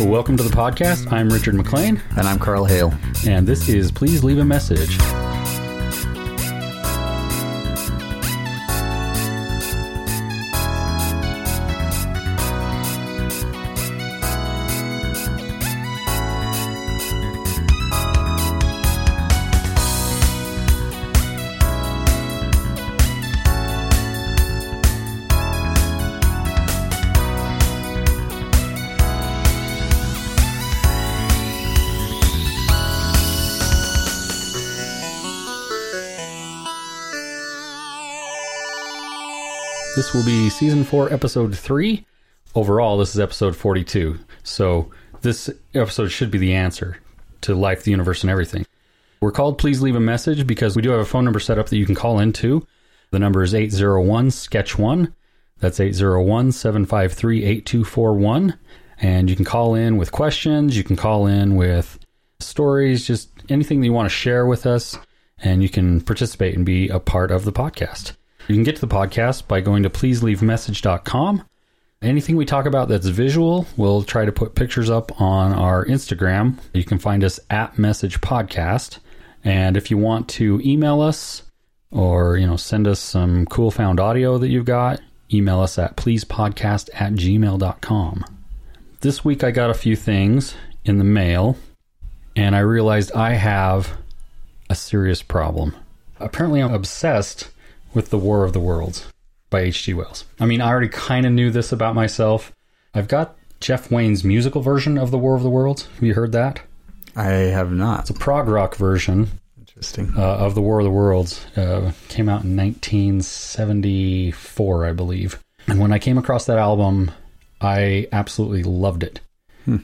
Welcome to the podcast. I'm Richard McLean, And I'm Carl Hale. and this is Please Leave a Message. Season four, episode three. Overall, this is episode 42. So, this episode should be the answer to life, the universe, and everything. We're called Please Leave a Message because we do have a phone number set up that you can call into. The number is 801 Sketch 1. That's 801 753 8241. And you can call in with questions. You can call in with stories, just anything that you want to share with us. And you can participate and be a part of the podcast. You can get to the podcast by going to pleaseleavemessage.com. Anything we talk about that's visual, we'll try to put pictures up on our Instagram. You can find us at Message Podcast. And if you want to email us or, you know, send us some cool found audio that you've got, email us at pleasepodcast at gmail.com. This week I got a few things in the mail and I realized I have a serious problem. Apparently, I'm obsessed with The War of the Worlds by H.G. Wells. I mean, I already kind of knew this about myself. I've got Jeff Wayne's musical version of The War of the Worlds. Have you heard that? I have not. It's a prog rock version Interesting. uh, of The War of the Worlds. Uh, came out in 1974, I believe. And when I came across that album, I absolutely loved it.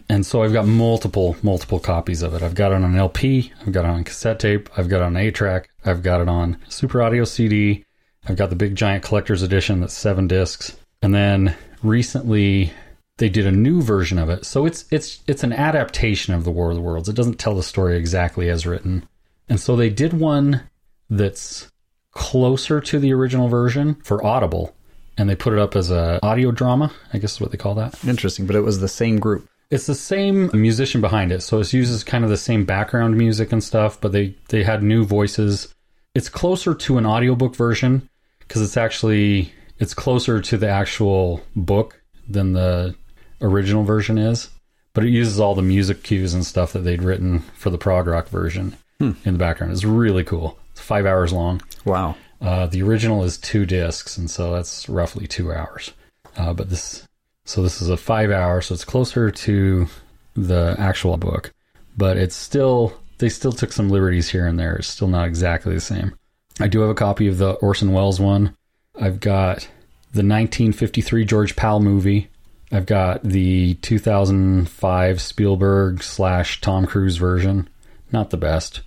And so I've got multiple, multiple copies of it. I've got it on LP, I've got it on cassette tape, I've got it on 8 track, I've got it on Super Audio CD, I've got the big giant collector's edition that's seven discs. And then recently they did a new version of it. So it's it's it's an adaptation of the War of the Worlds. It doesn't tell the story exactly as written. And so they did one that's closer to the original version for Audible, and they put it up as a audio drama. I guess is what they call that. Interesting, but it was the same group. It's the same musician behind it, so it uses kind of the same background music and stuff, but they they had new voices. It's closer to an audiobook version because it's actually it's closer to the actual book than the original version is, but it uses all the music cues and stuff that they'd written for the prog rock version in the background. It's really cool. It's five hours long. Wow. Uh, the original is two discs, and so that's roughly two hours. Uh, but this, so this is a five hour, so it's closer to the actual book, but it's still they still took some liberties here and there. It's still not exactly the same. I do have a copy of the Orson Welles one. I've got the 1953 George Pal movie. I've got the 2005 Spielberg slash Tom Cruise version. Not the best.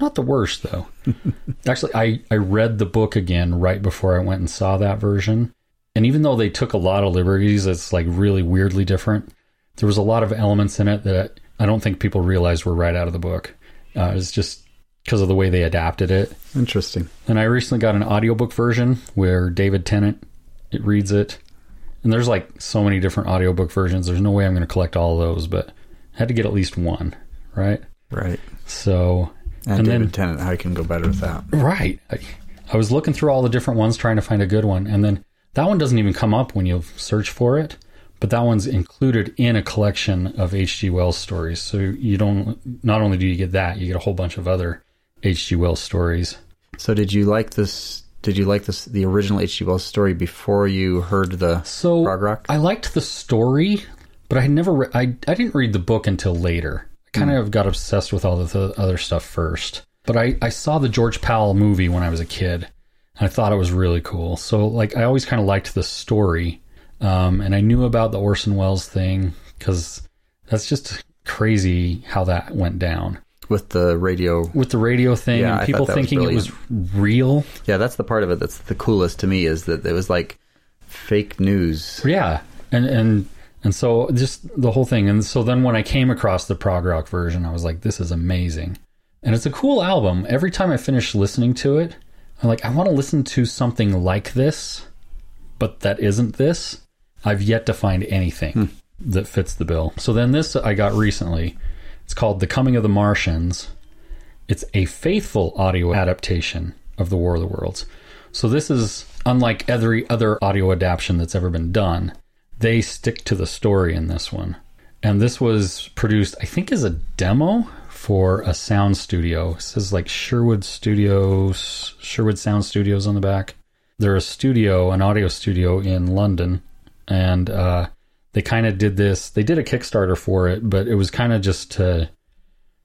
Not the worst though. Actually, I, I read the book again right before I went and saw that version. And even though they took a lot of liberties, it's like really weirdly different. There was a lot of elements in it that I don't think people realized were right out of the book. Uh, it's just because of the way they adapted it. Interesting. And I recently got an audiobook version where David Tennant it reads it. And there's like so many different audiobook versions. There's no way I'm going to collect all of those, but I had to get at least one, right? Right. So And, And David then- Tennant, how can go better with that? Right. I, I was looking through all the different ones trying to find a good one. And then that one doesn't even come up when you search for it. But that one's included in a collection of H.G. Wells stories. So you don't, not only do you get that, you get a whole bunch of other H.G. Wells stories. So did you like this? Did you like this the original H.G. Wells story before you heard the So prog rock? I liked the story, but I had never, re- I, I didn't read the book until later. I kind of got obsessed with all the th- other stuff first. But I, I saw the George Pal movie when I was a kid, and I thought it was really cool. So like I always kind of liked the story, um, and I knew about the Orson Welles thing because that's just crazy how that went down with the radio. with the radio thing Yeah, and people that was thinking it was real. Yeah, that's the part of it that's the coolest to me is that it was like fake news. Yeah, and and and so just the whole thing. And so then when I came across the prog rock version, I was like, this is amazing, and it's a cool album. Every time I finish listening to it, I'm like, I want to listen to something like this, but that isn't this. I've yet to find anything hmm. that fits the bill. So then this I got recently. It's called The Coming of the Martians. It's a faithful audio adaptation of The War of the Worlds. So this is unlike every other audio adaptation that's ever been done. They stick to the story in this one. And this was produced, I think, as a demo for a sound studio. It says like Sherwood Studios, Sherwood Sound Studios on the back. They're a studio, an audio studio in London, and uh, they kind of did this. They did a Kickstarter for it, but it was kind of just to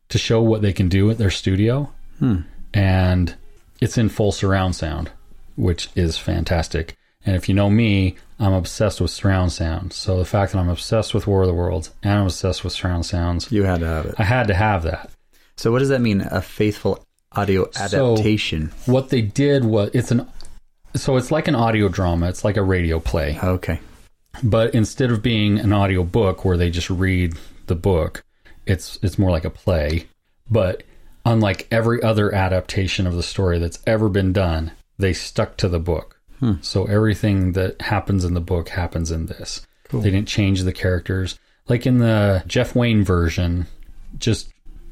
to show what they can do at their studio. Hmm. And it's in full surround sound, which is fantastic. And if you know me, I'm obsessed with surround sound. So the fact that I'm obsessed with War of the Worlds and I'm obsessed with surround sounds, You had to have it. I had to have that. So what does that mean? A faithful audio adaptation. What they did was it's an so it's like an audio drama. It's like a radio play. okay. But instead of being an audio book where they just read the book it's it's more like a play. But unlike every other adaptation of the story that's ever been done they stuck to the book. Hmm. So everything that happens in the book happens in this. They didn't change the characters. Like in the jeff wayne version just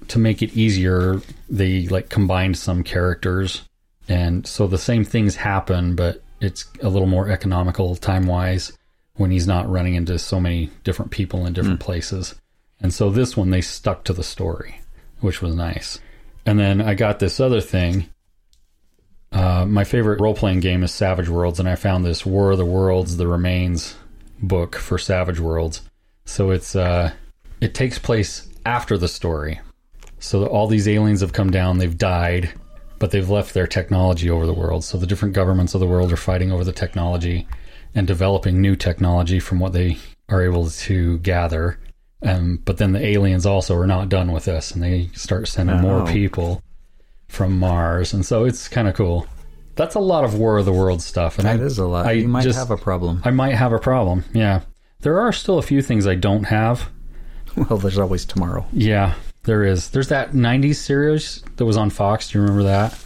to make it easier they like combined some characters. And so the same things happen but it's a little more economical time wise when he's not running into so many different people in different places. And so this one they stuck to the story, which was nice. And then I got this other thing. Uh, my favorite role playing game is Savage Worlds, and I found this War of the Worlds: The Remains book for Savage Worlds. So it's uh, it takes place after the story. So all these aliens have come down, they've died, but they've left their technology over the world. So the different governments of the world are fighting over the technology and developing new technology from what they are able to gather. Um, but then the aliens also are not done with this, and they start sending more people from Mars, and so it's kind of cool. That's a lot of War of the World stuff, and That I, is a lot. I you might just- have a problem. I might have a problem. Yeah, there are still a few things I don't have. Well, there's always tomorrow. Yeah, there is. There's that '90s series that was on Fox. Do you remember that?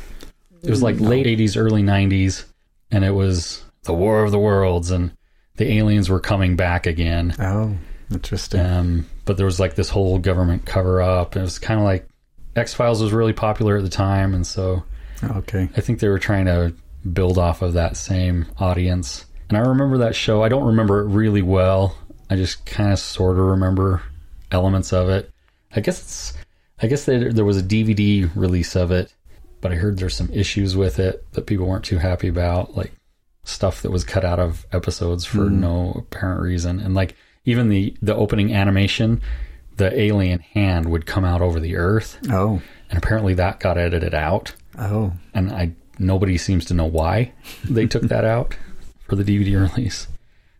It was like late '80s, early '90s, and it was the War of the Worlds, and the aliens were coming back again. Oh, interesting. Um, but there was like this whole government cover up. It was kind of like X Files was really popular at the time, and so okay. I think they were trying to build off of that same audience. And I remember that show. I don't remember it really well. I just kind of sort of remember elements of it. I guess it's. I guess there, there was a DVD release of it, but I heard there's some issues with it that people weren't too happy about, like stuff that was cut out of episodes for hmm. no apparent reason, and like even the the opening animation, the alien hand would come out over the Earth, Oh, and apparently that got edited out oh, and I nobody seems to know why they took that out for the DVD release.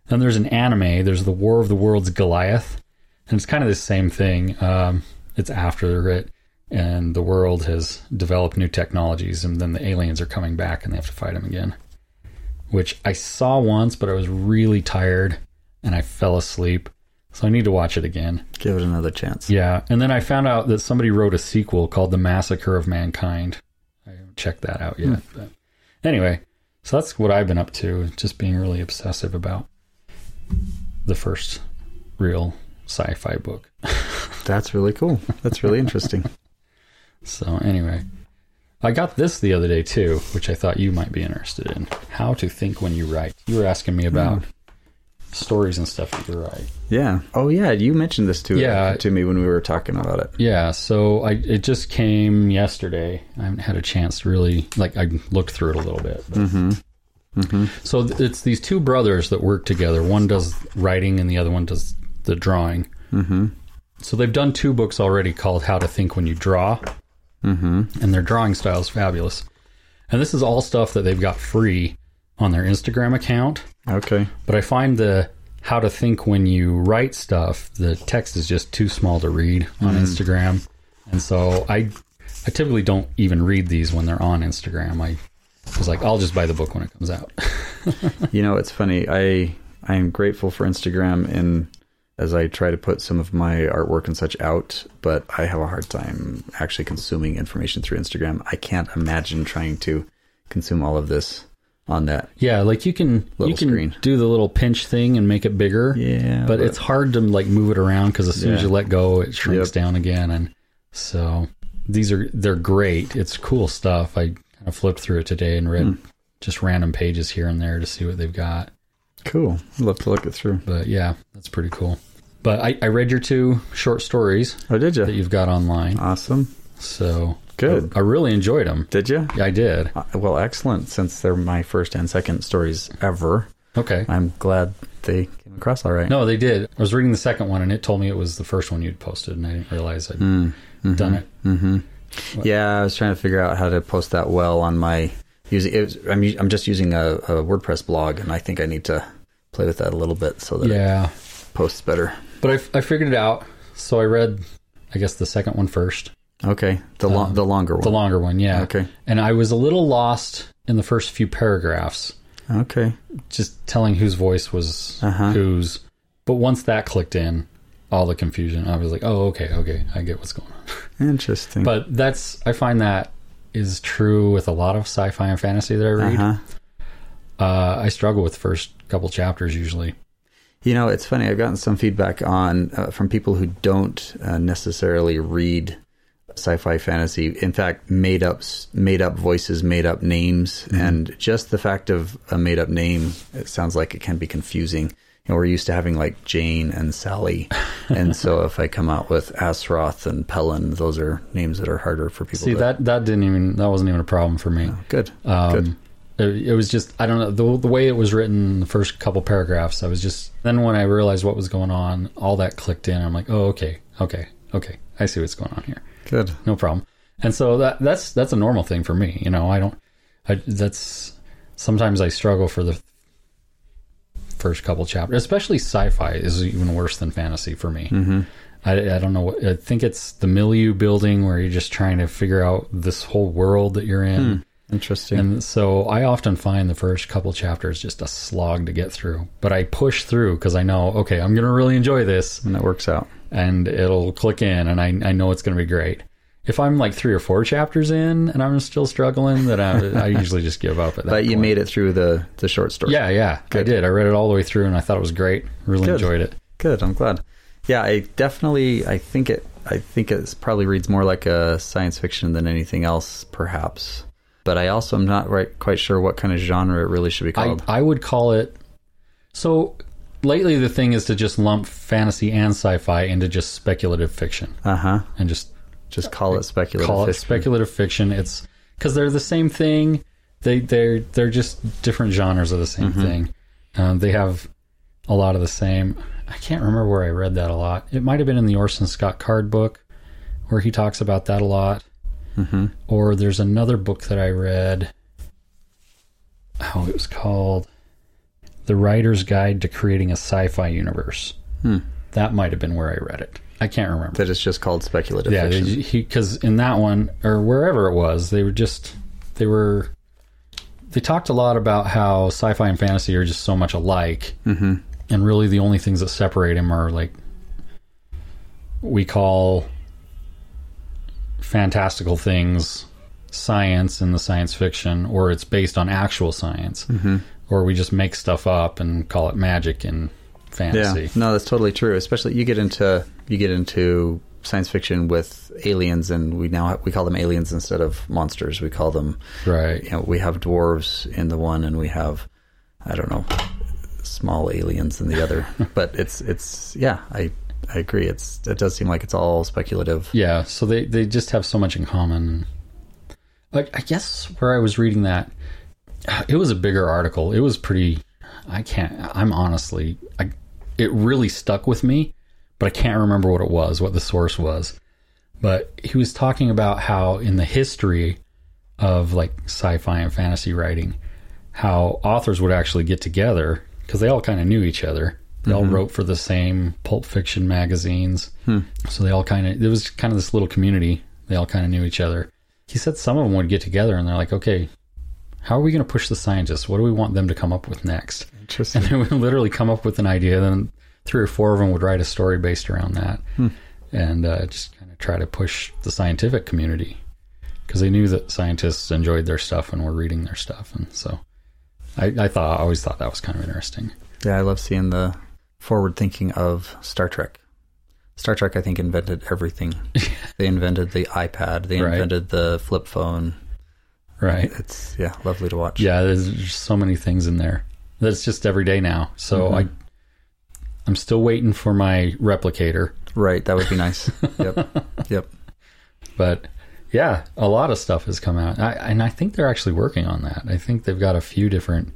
Then there's an anime. There's the War of the Worlds Goliath, and it's kind of the same thing. Um, it's after it, and the world has developed new technologies, and then the aliens are coming back, and they have to fight them again. Which I saw once, but I was really tired, and I fell asleep. So I need to watch it again. give it another chance. Yeah, and then I found out that somebody wrote a sequel called The Massacre of Mankind. I haven't checked that out yet. But anyway, so that's what I've been up to, just being really obsessive about the first real sci-fi book. That's really cool. That's really interesting. So anyway, I got this the other day too, which I thought you might be interested in. How to think when you write. You were asking me about hmm. stories and stuff that you write. Yeah. Oh, yeah. You mentioned this to Yeah. to me when we were talking about it. Yeah, so I it just came yesterday. I haven't had a chance to really like I looked through it a little bit. but- mm-hmm. Mm-hmm. So it's these two brothers that work together. One does writing, and the other one does the drawing. Mm-hmm. So they've done two books already called "How to Think When You Draw," mm-hmm. and their drawing style is fabulous. And this is all stuff that they've got free on their Instagram account. Okay. But I find the how to think when you write stuff, the text is just too small to read on Instagram. And so I I typically don't even read these when they're on Instagram. I was like, I'll just buy the book when it comes out. You know, it's funny. I I am grateful for Instagram and as I try to put some of my artwork and such out, but I have a hard time actually consuming information through Instagram. I can't imagine trying to consume all of this on that. Yeah, like you can you can screen. do the little pinch thing and make it bigger. Yeah, but, but- it's hard to like move it around because as soon as you let go, it shrinks Yep. down again. And so these are they're great. It's cool stuff. I kind of flipped through it today and read Hmm. just random pages here and there to see what they've got. Cool. I'd love to look it through. But yeah, that's pretty cool. But I, I read your two short stories Oh, did you? that you? you've got online, Awesome. so Good. I, I really enjoyed them. Did you? Yeah, I did. Uh, well, excellent. Since they're my first and second stories ever, Okay. I'm glad they came across all right. No, they did. I was reading the second one, and it told me it was the first one you'd posted, and I didn't realize I'd Mm, mhm. done it. Mm-hmm. Yeah, I was trying to figure out how to post that well on my using. It was, I'm I'm just using a, a WordPress blog, and I think I need to play with that a little bit so that Yeah, it posts better. But I, I figured it out. So I read, I guess, the second one first, Okay, the lo- Um, the longer one. the longer one. Yeah. Okay. And I was a little lost in the first few paragraphs, Okay. just telling whose voice was Uh-huh. whose. But once that clicked in, all the confusion, I was like, oh, okay, okay, I get what's going on. Interesting. But that's I find that is true with a lot of sci-fi and fantasy that I read. uh-huh. Uh, I struggle with the first couple chapters usually. You know, it's funny. I've gotten some feedback on uh, from people who don't uh, necessarily read sci-fi fantasy. In fact, made up made up voices, made up names, and just the fact of a made up name, it sounds like it can be confusing. You know, we're used to having like Jane and Sally, and so if I come out with Asroth and Pelin, those are names that are harder for people. See to, that that didn't even that wasn't even a problem for me. good, Um, good. It, it was just I don't know the the way it was written the first couple paragraphs. I was just then when I realized what was going on, all that clicked in. I'm like, oh okay, okay, okay. I see what's going on here. Good. No problem. And so that that's that's a normal thing for me. You know, I don't. I that's sometimes I struggle for the first couple chapters, especially sci-fi is even worse than fantasy for me. Mm-hmm. I, I don't know. what I think it's the milieu building where you're just trying to figure out this whole world that you're in. Interesting. And so I often find the first couple chapters just a slog to get through. But I push through because I know, okay, I'm going to really enjoy this and that works out. and it'll click in and I, I know it's going to be great. If I'm like three or four chapters in and I'm still struggling, then I, I usually just give up at that But you point. made it through the the short story. Yeah, yeah, I did. I read it all the way through and I thought it was great. Really Good. enjoyed it. Good. I'm glad. Yeah, I definitely. I think it. I think it probably reads more like a science fiction than anything else, perhaps. But I also am not right, quite sure what kind of genre it really should be called. I would call it. So lately, the thing is to just lump fantasy and sci-fi into just speculative fiction Uh huh. and just Just call it speculative. call it fiction. speculative fiction. It's because they're the same thing. They they're they're just different genres of the same Mm-hmm. thing. Um, they have a lot of the same. I can't remember where I read that a lot. It might have been in the Orson Scott Card book, where he talks about that a lot. Mm-hmm. Or there's another book that I read. Oh, it was called "The Writer's Guide to Creating a Sci-Fi Universe." Hmm. That might have been where I read it. I can't remember. That it's just called speculative Yeah, fiction. because in that one or wherever it was, they were just they were they talked a lot about how sci-fi and fantasy are just so much alike, mm-hmm. and really the only things that separate them are like we call fantastical things science in the science fiction, or it's based on actual science, Mm-hmm. or we just make stuff up and call it magic and fantasy. Yeah, no, that's totally true. Especially you get into you get into science fiction with aliens, and we now have, we call them aliens instead of monsters. We call them Right. you know we have dwarves in the one, and we have I don't know small aliens in the other. but it's it's yeah, I I agree. It's it does seem like it's all speculative. Yeah, so they they just have so much in common. Like I guess where I was reading that, it was a bigger article. It was pretty. I can't. I'm honestly. I. It really stuck with me, but I can't remember what it was, what the source was. But he was talking about how in the history of like sci-fi and fantasy writing, how authors would actually get together because they all kind of knew each other. They all mm-hmm. wrote for the same pulp fiction magazines. Hmm. So they all kind of, it was kind of this little community. They all kind of knew each other. He said some of them would get together and they're like, okay, how are we going to push the scientists? What do we want them to come up with next? Interesting. And they would literally come up with an idea. Then three or four of them would write a story based around that hmm. and uh, just kind of try to push the scientific community because they knew that scientists enjoyed their stuff and were reading their stuff. And so I, I thought I always thought that was kind of interesting. Yeah, I love seeing the forward thinking of Star Trek. Star Trek, I think, invented everything. they invented the iPad. They Right. invented the flip phone. Right. It's yeah, lovely to watch. Yeah, there's so many things in there. That's just every day now. So Mhm. I I'm still waiting for my replicator. Right. That would be nice. yep. Yep. But yeah, a lot of stuff has come out. I, and I think they're actually working on that. I think they've got a few different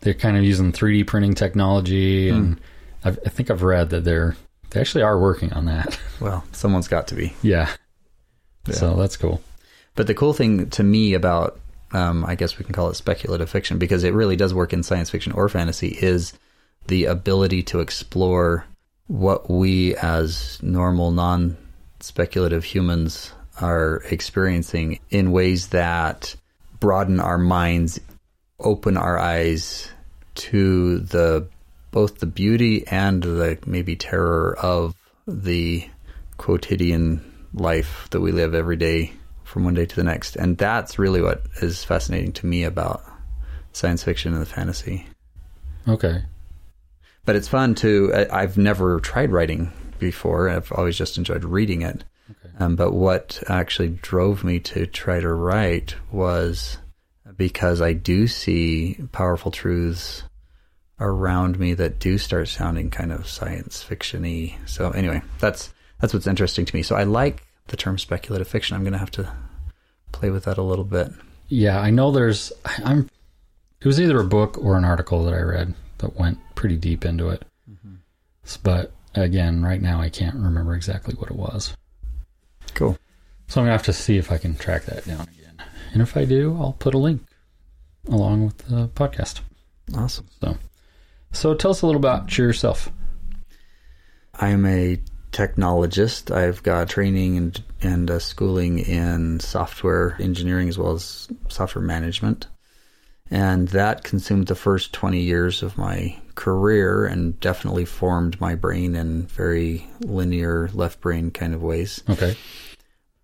they're kind of using 3D printing technology and I've, I think I've read that they're they actually are working on that. Well, someone's got to be. yeah. Yeah. So that's cool. But the cool thing to me about, um, I guess we can call it speculative fiction because it really does work in science fiction or fantasy, is the ability to explore what we as normal, non speculative humans are experiencing in ways that broaden our minds, open our eyes to the both the beauty and the maybe terror of the quotidian life that we live every day from one day to the next. And that's really what is fascinating to me about science fiction and the fantasy. Okay. But it's fun to, I- I've never tried writing before. I've always just enjoyed reading it. Okay. Um, but what actually drove me to try to write was because I do see powerful truths around me that do start sounding kind of science fiction-y. So anyway, that's that's what's interesting to me. So I like the term speculative fiction. I'm going to have to play with that a little bit. Yeah, I know there's I'm it was either a book or an article that I read that went pretty deep into it. S- But again, right now I can't remember exactly what it was. Cool. So I'm gonna have to see if I can track that down again. And if I do, I'll put a link along with the podcast. Awesome. So tell us a little about yourself. I'm a technologist. I've got training and and uh, schooling in software engineering as well as software management, and that consumed the first 20 years of my career and definitely formed my brain in very linear left brain kind of ways. Okay.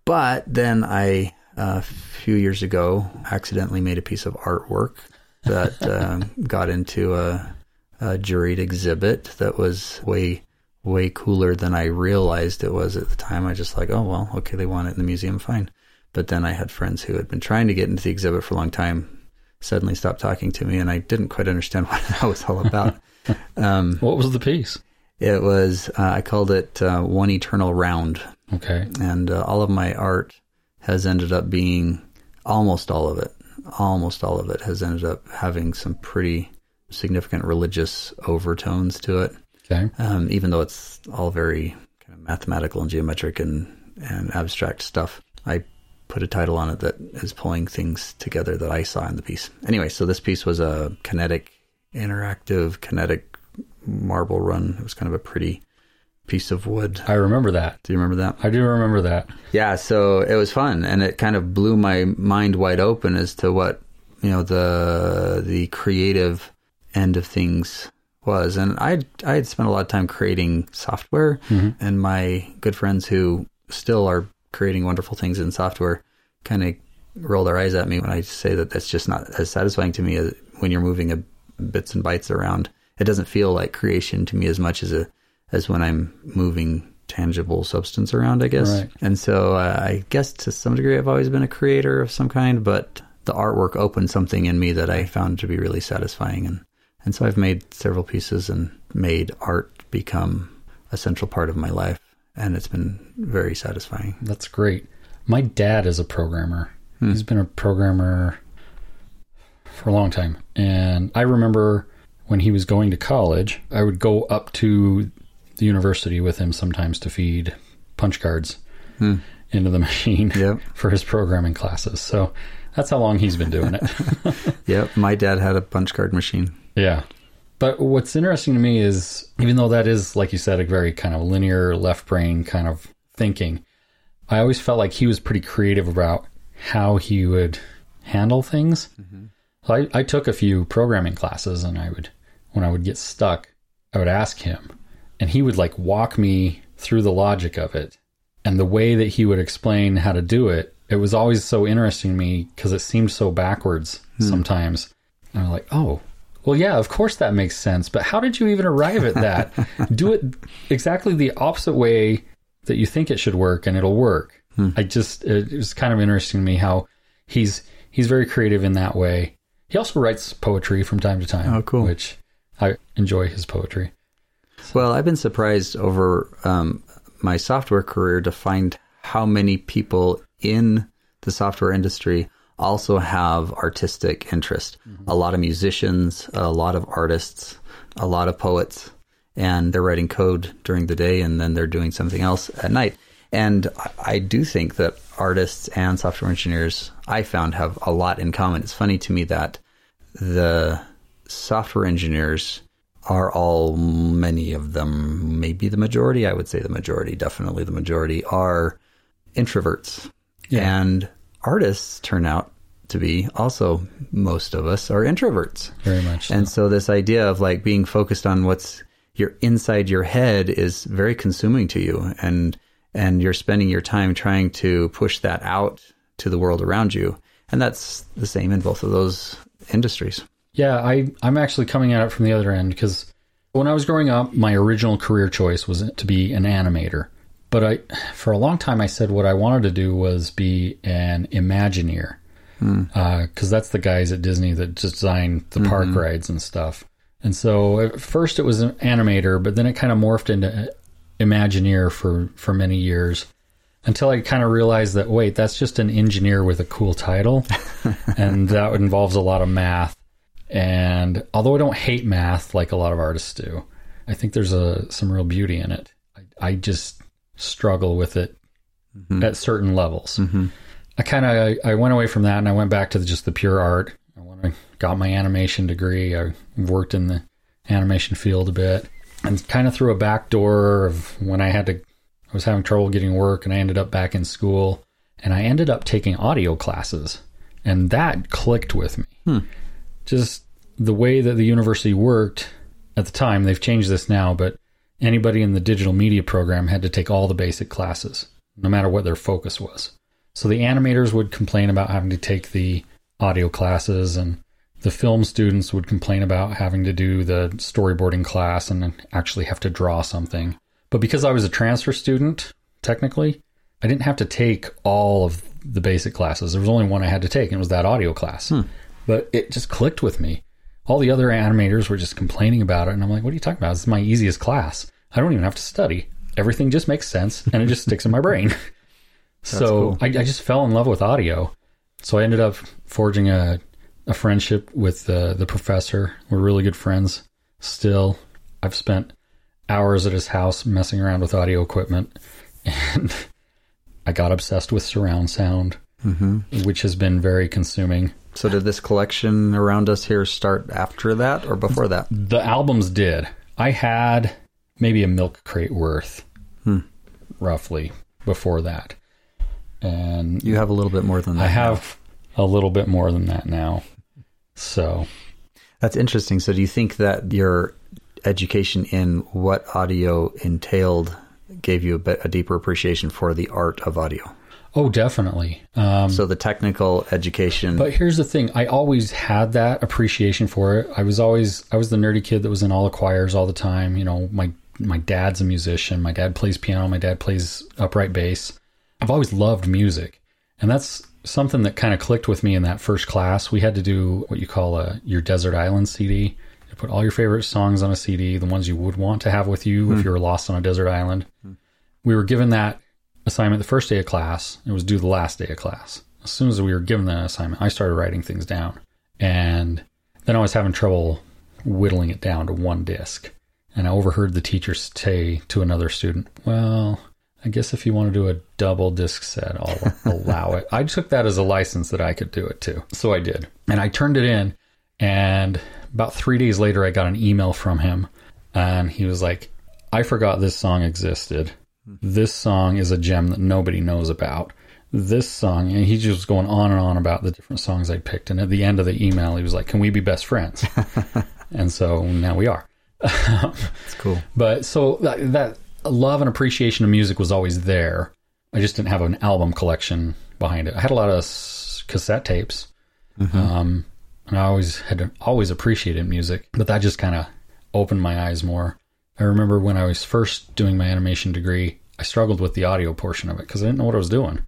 But then I, a few years ago, accidentally made a piece of artwork that um, got into a, a juried exhibit that was way, way cooler than I realized it was at the time. I just like, oh, well, okay, they want it in the museum, fine. But then I had friends who had been trying to get into the exhibit for a long time suddenly stopped talking to me, and I didn't quite understand what that was all about. um, What was the piece? it was, uh, I called it uh, One Eternal Round Okay. and uh, all of my art has ended up being almost all of it almost all of it has ended up having some pretty significant religious overtones to it Okay. um, even though it's all very kind of mathematical and geometric and, and abstract stuff i put a title on it that is pulling things together that i saw in the piece anyway so this piece was a kinetic interactive kinetic marble run it was kind of a pretty piece of wood I remember that. do you remember that I do remember that. yeah, so it was fun, and it kind of blew my mind wide open as to what you know the the creative end of things was. And I I had spent a lot of time creating software, and my good friends who still are creating wonderful things in software kind of roll their eyes at me when I say that that's just not as satisfying to me as when you're moving a, bits and bytes around. It doesn't feel like creation to me as much as a as when I'm moving tangible substance around, I guess. Right. And so uh, I guess to some degree I've always been a creator of some kind, but the artwork opened something in me that I found to be really satisfying. And, and so I've made several pieces and made art become a central part of my life. And it's been very satisfying. That's great. My dad is a programmer. Hmm. He's been a programmer for a long time. And I remember when he was going to college, I would go up to the university with him sometimes to feed punch cards hmm. into the machine Yep. for his programming classes. So that's how long he's been doing it. Yep. My dad had a punch card machine. Yeah. But what's interesting to me is, even though that is, like you said, a very kind of linear left brain kind of thinking, I always felt like he was pretty creative about how he would handle things. So I, I took a few programming classes, and I would, when I would get stuck, I would ask him, and he would like walk me through the logic of it. And the way that he would explain how to do it, it was always so interesting to me because it seemed so backwards hmm. sometimes And I'm like, oh, well, yeah, of course that makes sense. But how did you even arrive at that? Do it exactly the opposite way that you think it should work, and it'll work. Hmm. I just it was kind of interesting to me how he's he's very creative in that way. He also writes poetry from time to time. Oh, cool. Which I enjoy his poetry. Well, I've been surprised over um, my software career to find how many people in the software industry also have artistic interest. Mm-hmm. A lot of musicians, a lot of artists, a lot of poets, and they're writing code during the day and then they're doing something else at night. And I- I do think that artists and software engineers, I found, have a lot in common. It's funny to me that the software engineers are all many of them, maybe the majority, I would say the majority, definitely the majority, are introverts. Yeah. And artists turn out to be also, most of us are introverts. Very much. so. And so this idea of like being focused on what's your inside your head is very consuming to you and and you're spending your time trying to push that out to the world around you. And that's the same in both of those industries. Yeah, I, I'm actually coming at it from the other end because when I was growing up, my original career choice was to be an animator. But I, for a long time, I said what I wanted to do was be an Imagineer hmm. uh, because that's the guys at Disney that design the mm-hmm. park rides and stuff. And so at first it was an animator, but then it kind of morphed into Imagineer for for many years until I kind of realized that wait, that's just an engineer with a cool title, and that involves a lot of math. And although I don't hate math like a lot of artists do, I think there's a some real beauty in it. I, I just struggle with it mm-hmm. at certain levels. Mm-hmm. I kind of I went away from that and I went back to the, just the pure art. I went and got my animation degree. I worked in the animation field a bit and kind of through a back door of when I had to I was having trouble getting work and I ended up back in school and I ended up taking audio classes and that clicked with me. Hmm. Just the way that the university worked at the time, they've changed this now, but anybody in the digital media program had to take all the basic classes, no matter what their focus was. So the animators would complain about having to take the audio classes, and the film students would complain about having to do the storyboarding class and actually have to draw something. But because I was a transfer student, technically, I didn't have to take all of the basic classes. There was only one I had to take, and it was that audio class. Hmm. But it just clicked with me. All the other animators were just complaining about it, and I'm like, "What are you talking about? This is my easiest class. I don't even have to study. Everything just makes sense, and it just sticks in my brain." so cool. I, I just fell in love with audio. So I ended up forging a a friendship with the the professor. We're really good friends still. I've spent hours at his house messing around with audio equipment, and I got obsessed with surround sound, mm-hmm. which has been very consuming. So did this collection around us here start after that or before that? The albums did. I had maybe a milk crate worth, hmm. roughly, before that. And You have a little bit more than that. I have a little bit more than that now. So, That's interesting. So do you think that your education in what audio entailed gave you a, bit, a deeper appreciation for the art of audio? Oh, definitely. Um, So the technical education. But here's the thing: I always had that appreciation for it. I was always I was the nerdy kid that was in all the choirs all the time. You know, my my dad's a musician. My dad plays piano. My dad plays upright bass. I've always loved music, and that's something that kind of clicked with me in that first class. We had to do what you call a your desert island CD. You put all your favorite songs on a CD, the ones you would want to have with you if you were lost on a desert island. We were given that assignment the first day of class. It was due the last day of class. As soon as we were given that assignment, I started writing things down. And then I was having trouble whittling it down to one disc. And I overheard the teacher say to another student, Well, I guess if you want to do a double disc set, I'll allow it. I took that as a license that I could do it too. So I did. And I turned it in. And about three days later, I got an email from him. And he was like, I forgot this song existed. This song is a gem that nobody knows about. This song, and he just was going on and on about the different songs I picked. And at the end of the email, he was like, Can we be best friends? and so now we are. That's cool. But so that, that love and appreciation of music was always there. I just didn't have an album collection behind it. I had a lot of cassette tapes, um, and I always had always appreciated music, but that just kind of opened my eyes more. I remember when I was first doing my animation degree, I struggled with the audio portion of it because I didn't know what I was doing.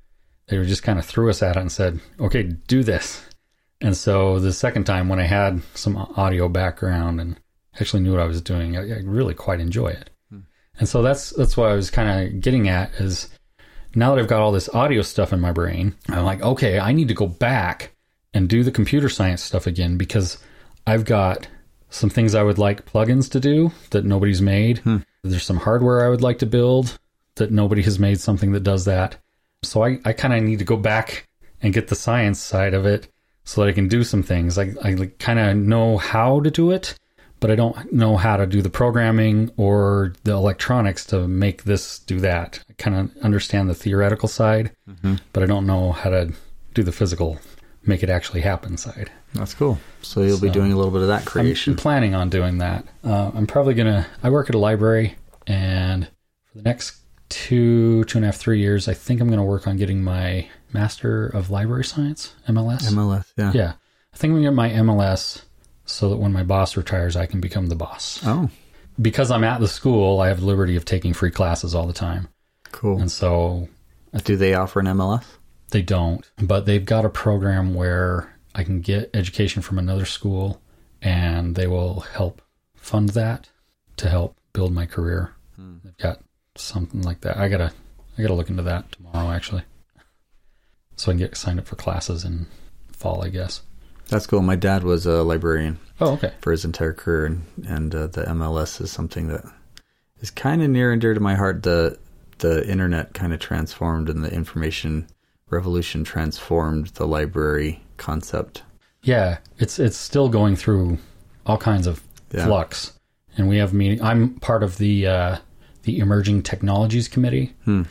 They just kind of threw us at it and said, "Okay, do this." And so the second time, when I had some audio background and actually knew what I was doing, I, I really quite enjoy it. Hmm. And so that's that's what I was kind of getting at is now that I've got all this audio stuff in my brain, I'm like, okay, I need to go back and do the computer science stuff again because I've got some things I would like plugins to do that nobody's made. Hmm. There's some hardware I would like to build that nobody has made something that does that. So I, I kind of need to go back and get the science side of it so that I can do some things. I, I kind of know how to do it, but I don't know how to do the programming or the electronics to make this do that. I kind of understand the theoretical side, mm-hmm. but I don't know how to do the physical, make it actually happen side. That's cool. So you'll be doing a little bit of that creation. I'm planning on doing that. Uh, I'm probably gonna. I work at a library, and for the next two, two and a half, three years, I think I'm gonna work on getting my Master of Library Science (MLS). MLS, yeah. yeah, I think I'm gonna get my MLS so that when my boss retires, I can become the boss. Oh, Because I'm at the school, I have the liberty of taking free classes all the time, cool. and so Do they offer an MLS? They don't, but they've got a program where I can get education from another school and they will help fund that to help build my career. They've got something like that. I gotta I gotta look into that tomorrow actually. So I can get signed up for classes in fall, I guess. That's cool. My dad was a librarian Oh, okay. for his entire career, and, and uh, the MLS is something that is kind of near and dear to my heart. The the internet kind of transformed, and the information revolution transformed the library concept. Yeah, it's it's still going through all kinds of Yeah. flux, and we have meeting. I'm part of the uh, the emerging technologies committee, and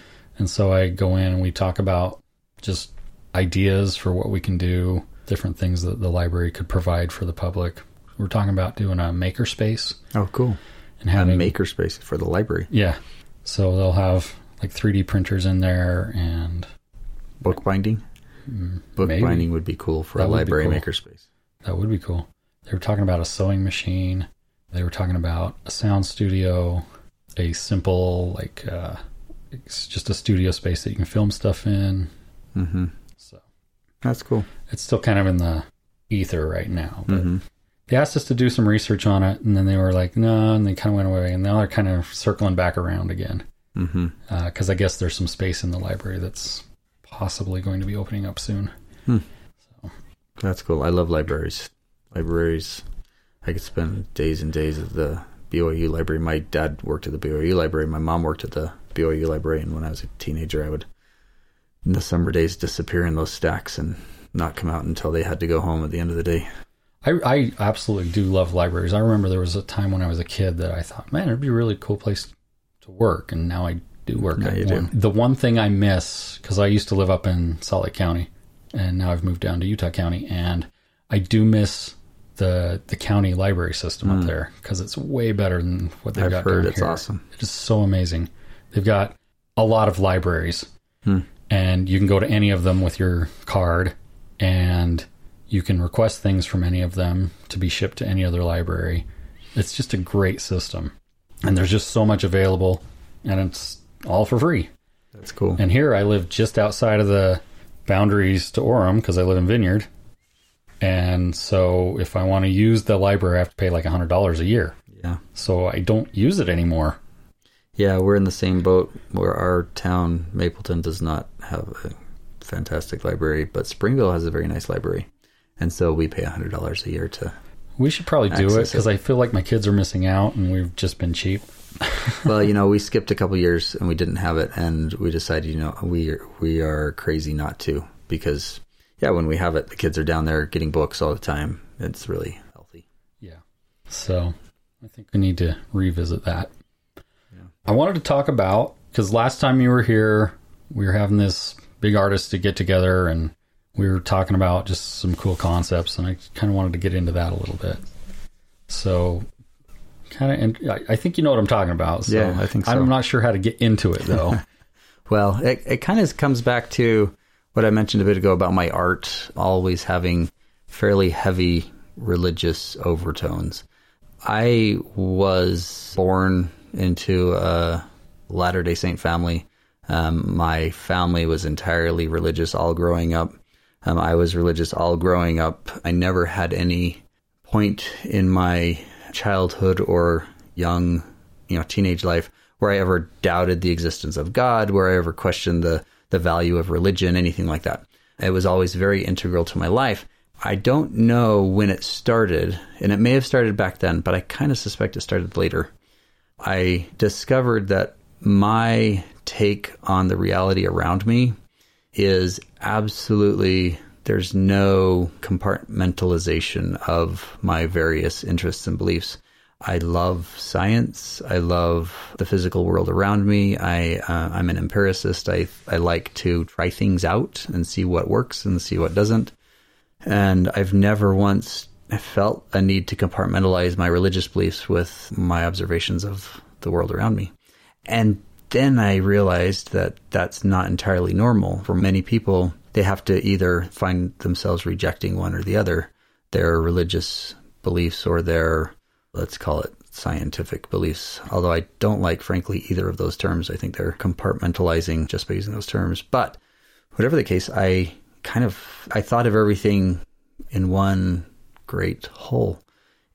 so I go in and we talk about just ideas for what we can do, different things that the library could provide for the public. We're talking about doing a makerspace Oh, cool! and A having makerspace for the library, yeah, so they'll have like 3D printers in there and bookbinding. Bookbinding would be cool for That a library cool. makerspace. That would be cool. They were talking about a sewing machine. They were talking about a sound studio, a simple like uh, it's just a studio space that you can film stuff in. Mm-hmm. So That's cool. it's still kind of in the ether right now. But hmm they asked us to do some research on it, and then they were like, "No," and they kind of went away, and now they're kind of circling back around again because I guess there's some space in the library that's possibly going to be opening up soon. Hmm. That's cool. I love libraries. Libraries. I could spend days and days at the BYU library. My dad worked at the BYU library. My mom worked at the BYU library. And when I was a teenager, I would, in the summer days, disappear in those stacks and not come out until they had to go home at the end of the day. I, I absolutely do love libraries. I remember there was a time when I was a kid that I thought, man, it'd be a really cool place to work, and now I do work at you do. The one thing I miss because I used to live up in Salt Lake County, and now I've moved down to Utah County, and I do miss the the county library system up there because it's way better than what they've Hmm. I've got heard down it's here. awesome. It is so amazing. They've got a lot of libraries, Hmm. and you can go to any of them with your card, and you can request things from any of them to be shipped to any other library. It's just a great system, and there's just so much available, and it's all for free. That's cool. And here I live just outside of the boundaries to Orem because I live in Vineyard. And so if I want to use the library, I have to pay like $100 a year. Yeah. So I don't use it anymore. Yeah, we're in the same boat where our town, Mapleton, does not have a fantastic library, but Springville has a very nice library. And so we pay $100 a year to We should probably do it because. I feel like my kids are missing out and we've just been cheap. well, you know, we skipped a couple years and we didn't have it, and we decided, you know, we we are crazy not to because, yeah, when we have it, the kids are down there getting books all the time. It's really healthy. Yeah. So I think we need to revisit that. Yeah. I wanted to talk about because last time you were here, we were having this big artist to get together and we were talking about just some cool concepts, and I kind of wanted to get into that a little bit. So, kind of, I, I think you know what I'm talking about. So Yeah, I think so. I'm not sure how to get into it though. Well, it, it kind of comes back to what I mentioned a bit ago about my art always having fairly heavy religious overtones. I was born into a Latter day Saint family. Um, my family was entirely religious all growing up. Um, I was religious all growing up. I never had any point in my childhood or young, you know, teenage life where I ever doubted the existence of God, where I ever questioned the, the value of religion, anything like that. It was always very integral to my life. I don't know when it started, and it may have started back then, but I kind of suspect it started later. I discovered that my take on the reality around me is absolutely there's no compartmentalization of my various interests and beliefs. I love science. I love the physical world around me. I uh, I'm an empiricist. I I like to try things out and see what works and see what doesn't. And I've never once felt a need to compartmentalize my religious beliefs with my observations of the world around me. And then I realized that that's not entirely normal. For many people, they have to either find themselves rejecting one or the other, their religious beliefs or their, let's call it scientific beliefs. Although I don't like, frankly, either of those terms. I think they're compartmentalizing just by using those terms. But whatever the case, I kind of, I thought of everything in one great whole.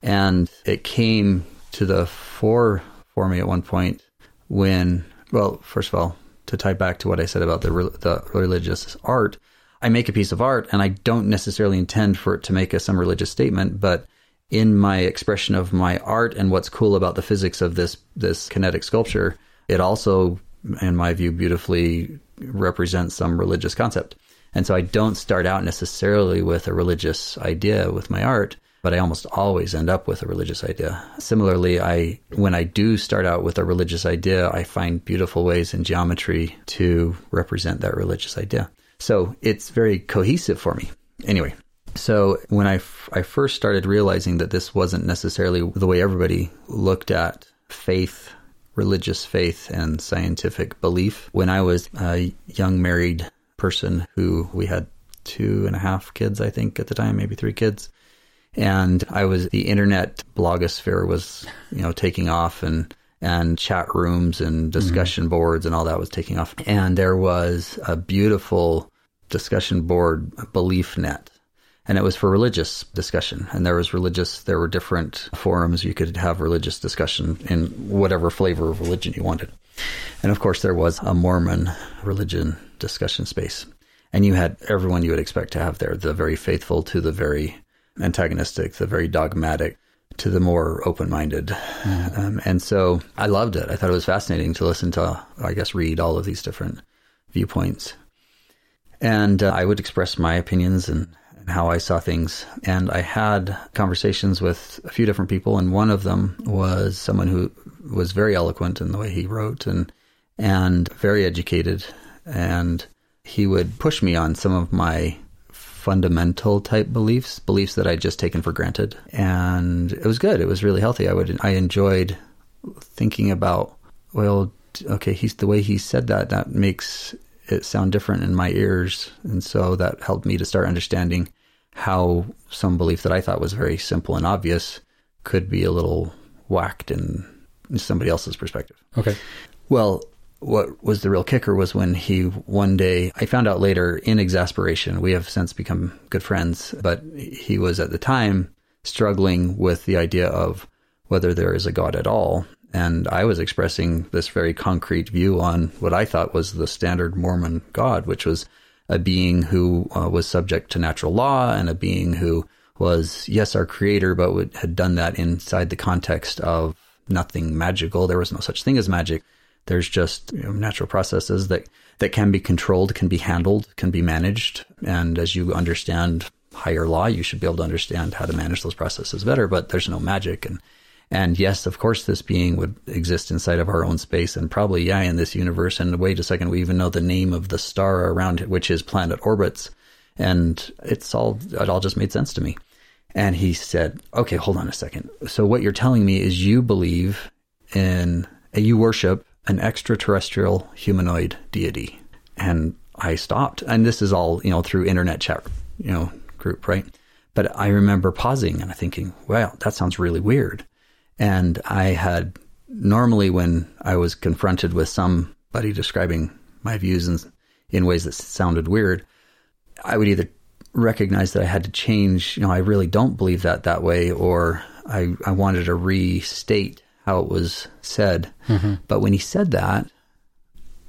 And it came to the fore for me at one point when, well, first of all, to tie back to what I said about the, the religious art, I make a piece of art and I don't necessarily intend for it to make a, some religious statement, but in my expression of my art and what's cool about the physics of this this kinetic sculpture, it also, in my view, beautifully represents some religious concept. And so I don't start out necessarily with a religious idea with my art, but I almost always end up with a religious idea. Similarly, I when I do start out with a religious idea, I find beautiful ways in geometry to represent that religious idea. So it's very cohesive for me. Anyway, so when I, f- I first started realizing that this wasn't necessarily the way everybody looked at faith, religious faith, and scientific belief, when I was a young married person who we had two and a half kids, I think, at the time, maybe three kids and I was the internet blogosphere was you know taking off and and chat rooms and discussion mm-hmm. boards and all that was taking off. And there was a beautiful discussion board Beliefnet. And it was for religious discussion. And there was religious there were different forums. You could have religious discussion in whatever flavor of religion you wanted. And of course there was a mormon religion discussion space. And you had everyone you would expect to have there the very faithful to the very antagonistic, the very dogmatic, to the more open minded. Mm. Um, and so I loved it. I thought it was fascinating to listen to, I guess, read all of these different viewpoints. And uh, I would express my opinions and, and how I saw things. And I had conversations with a few different people, and one of them was someone who was very eloquent in the way he wrote and and very educated. And he would push me on some of my fundamental type beliefs, beliefs that I'd just taken for granted. And it was good. It was really healthy. I would, I enjoyed thinking about, well, okay, he's the way he said that, that makes it sound different in my ears. And so that helped me to start understanding how some belief that I thought was very simple and obvious could be a little whacked in somebody else's perspective. Okay. Well, what was the real kicker was when he one day I found out later in exasperation we have since become good friends but he was at the time struggling with the idea of whether there is a god at all. And I was expressing this very concrete view on what I thought was the standard Mormon god which was a being who uh, was subject to natural law and a being who was yes our creator but would, had done that inside the context of nothing magical. There was no such thing as magic there's just you know, natural processes that, that can be controlled, can be handled, can be managed. And as you understand higher law, you should be able to understand how to manage those processes better, but there's no magic. And, and yes, of course, this being would exist inside of our own space and probably, yeah, in this universe. And wait a second, we even know the name of the star around it, which his planet orbits. And it's all, it all just made sense to me. And he said, okay, hold on a second. So what you're telling me is you believe in, you worship an extraterrestrial humanoid deity. And I stopped. And this is all, you know, through internet chat, you know, group, right? But I remember pausing and thinking, well, that sounds really weird. And I had normally when I was confronted with somebody describing my views in, in ways that sounded weird, I would either recognize that I had to change, you know, I really don't believe that that way, or I, I wanted to restate how it was said. Mm-hmm. But when he said that,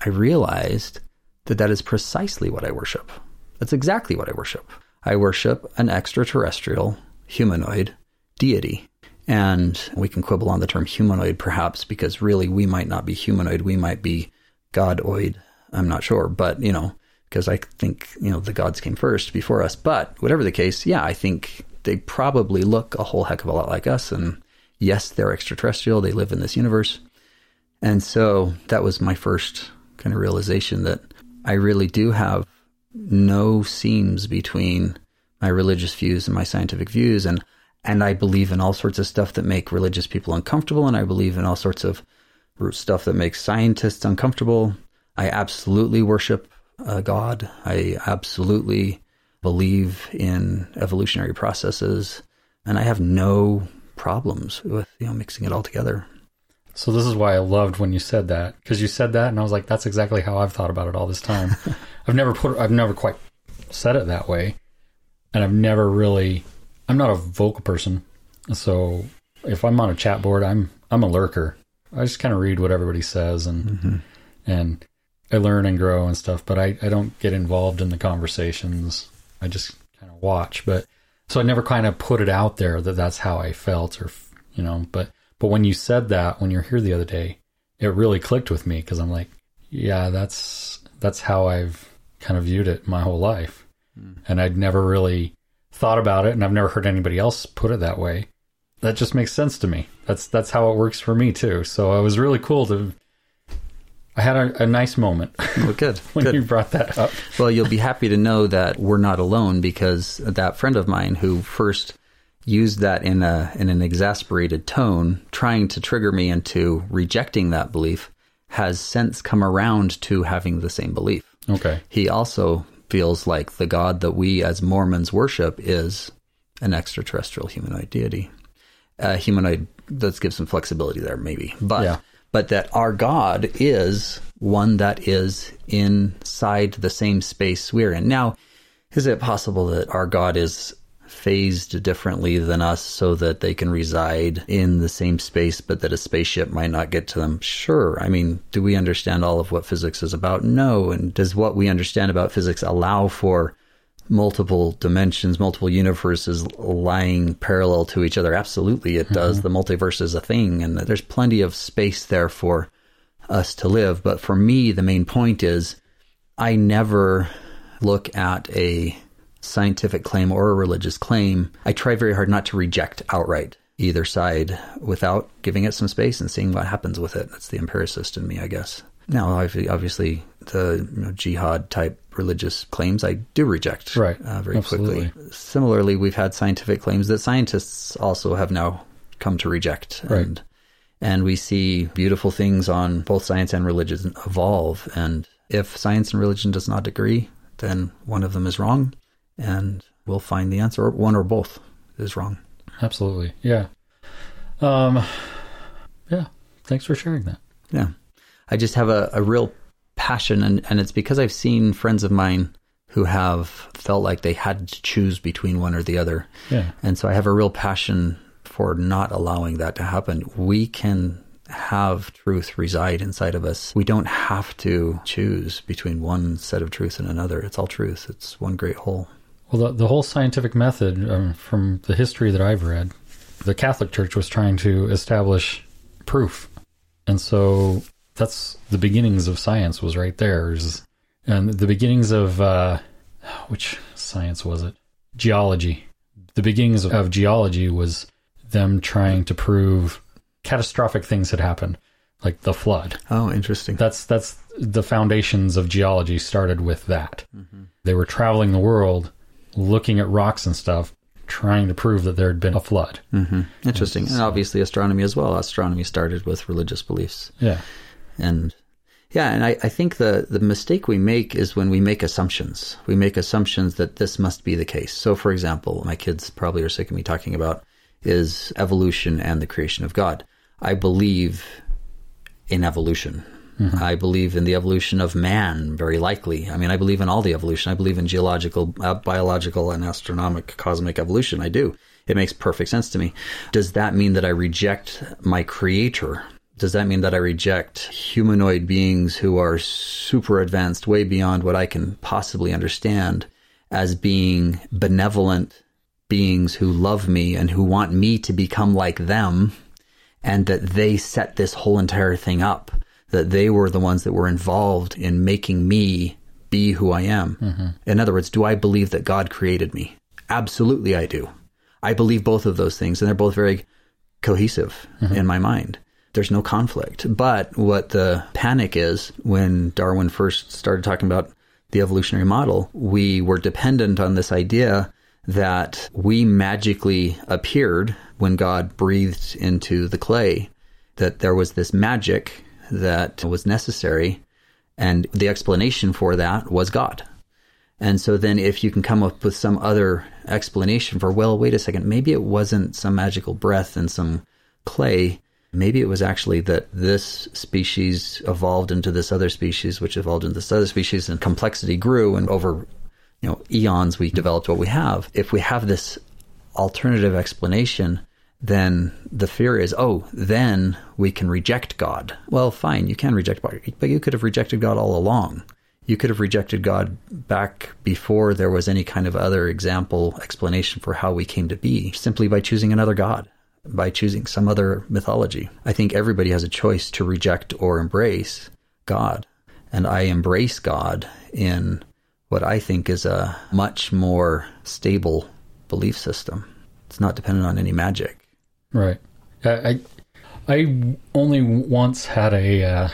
I realized that that is precisely what I worship. That's exactly what I worship. I worship an extraterrestrial humanoid deity. And we can quibble on the term humanoid perhaps because really we might not be humanoid, we might be godoid. I'm not sure, but you know, because I think, you know, the gods came first before us. But whatever the case, yeah, I think they probably look a whole heck of a lot like us. And yes, they're extraterrestrial, they live in this universe. And so that was my first kind of realization that I really do have no seams between my religious views and my scientific views. And, and I believe in all sorts of stuff that make religious people uncomfortable. And I believe in all sorts of stuff that makes scientists uncomfortable. I absolutely worship a God. I absolutely believe in evolutionary processes, and I have no problems with you know mixing it all together. So this is why I loved when you said that because you said that, and I was like, that's exactly how I've thought about it all this time. I've never put, I've never quite said it that way, and I've never really. I'm not a vocal person, so if I'm on a chat board, I'm I'm a lurker. I just kind of read what everybody says and mm-hmm. and I learn and grow and stuff, but I, I don't get involved in the conversations. I just kind of watch. But so I never kind of put it out there that that's how I felt or, you know, but, but when you said that, when you're here the other day, it really clicked with me because I'm like, yeah, that's, that's how I've kind of viewed it my whole life. Mm. And I'd never really thought about it and I've never heard anybody else put it that way. That just makes sense to me. That's, that's how it works for me too. So it was really cool to, I had a, a nice moment. Well, good. when good. you brought that up. well, you'll be happy to know that we're not alone because that friend of mine who first used that in a in an exasperated tone, trying to trigger me into rejecting that belief, has since come around to having the same belief. Okay. He also feels like the God that we as Mormons worship is an extraterrestrial humanoid deity. A humanoid, let's give some flexibility there, maybe. But yeah but that our God is one that is inside the same space we're in. Now, is it possible that our God is phased differently than us so that they can reside in the same space, but that a spaceship might not get to them? Sure. I mean, do we understand all of what physics is about? No. And does what we understand about physics allow for multiple dimensions, multiple universes lying parallel to each other. Absolutely, it does. Mm-hmm. The multiverse is a thing, and there's plenty of space there for us to live. But for me, the main point is I never look at a scientific claim or a religious claim. I try very hard not to reject outright either side without giving it some space and seeing what happens with it. That's the empiricist in me, I guess. Now, obviously, the you know, jihad type religious claims I do reject right. Uh, very Absolutely. quickly. Similarly, we've had scientific claims that scientists also have now come to reject. Right. And, and we see beautiful things on both science and religion evolve. And if science and religion does not agree, then one of them is wrong, and we'll find the answer. One or both is wrong. Absolutely. Yeah. Um, yeah. Thanks for sharing that. Yeah. I just have a, a real passion, and, and it's because I've seen friends of mine who have felt like they had to choose between one or the other. Yeah. And so I have a real passion for not allowing that to happen. We can have truth reside inside of us. We don't have to choose between one set of truth and another. It's all truth. It's one great whole. Well, the, the whole scientific method, um, from the history that I've read, the Catholic Church was trying to establish proof. And so that's the beginnings of science was right there. And the beginnings of uh, which science was it? Geology. The beginnings of, of geology was them trying to prove catastrophic things had happened, like the flood. Oh, interesting. That's that's the foundations of geology started with that. Mm-hmm. They were traveling the world, looking at rocks and stuff, trying to prove that there had been a flood. Mm-hmm. Interesting, and, and obviously astronomy as well. Astronomy started with religious beliefs. Yeah, and Yeah, and I, I think the, the mistake we make is when we make assumptions. We make assumptions that this must be the case. So, for example, my kids probably are sick of me talking about is evolution and the creation of God. I believe in evolution. Mm-hmm. I believe in the evolution of man, very likely. I mean, I believe in all the evolution. I believe in geological, uh, biological, and astronomic, cosmic evolution. I do. It makes perfect sense to me. Does that mean that I reject my creator? Does that mean that I reject humanoid beings who are super advanced, way beyond what I can possibly understand, as being benevolent beings who love me and who want me to become like them, and that they set this whole entire thing up? That they were the ones that were involved in making me be who I am. Mm-hmm. In other words, do I believe that God created me? Absolutely, I do. I believe both of those things, and they're both very cohesive mm-hmm. in my mind. There's no conflict. But what the panic is when Darwin first started talking about the evolutionary model, we were dependent on this idea that we magically appeared when God breathed into the clay, that there was this magic that was necessary. And the explanation for that was God. And so then if you can come up with some other explanation for, well, wait a second, maybe it wasn't some magical breath and some clay. Maybe it was actually that this species evolved into this other species, which evolved into this other species, and complexity grew, and over you know eons we developed what we have. If we have this alternative explanation, then the fear is, oh, then we can reject God. Well, fine, you can reject God, but you could have rejected God all along you could have rejected God back before there was any kind of other example, explanation for how we came to be, simply by choosing another God, by choosing some other mythology. I think everybody has a choice to reject or embrace God. And I embrace God in what I think is a much more stable belief system. It's not dependent on any magic. Right. I I only once had a uh,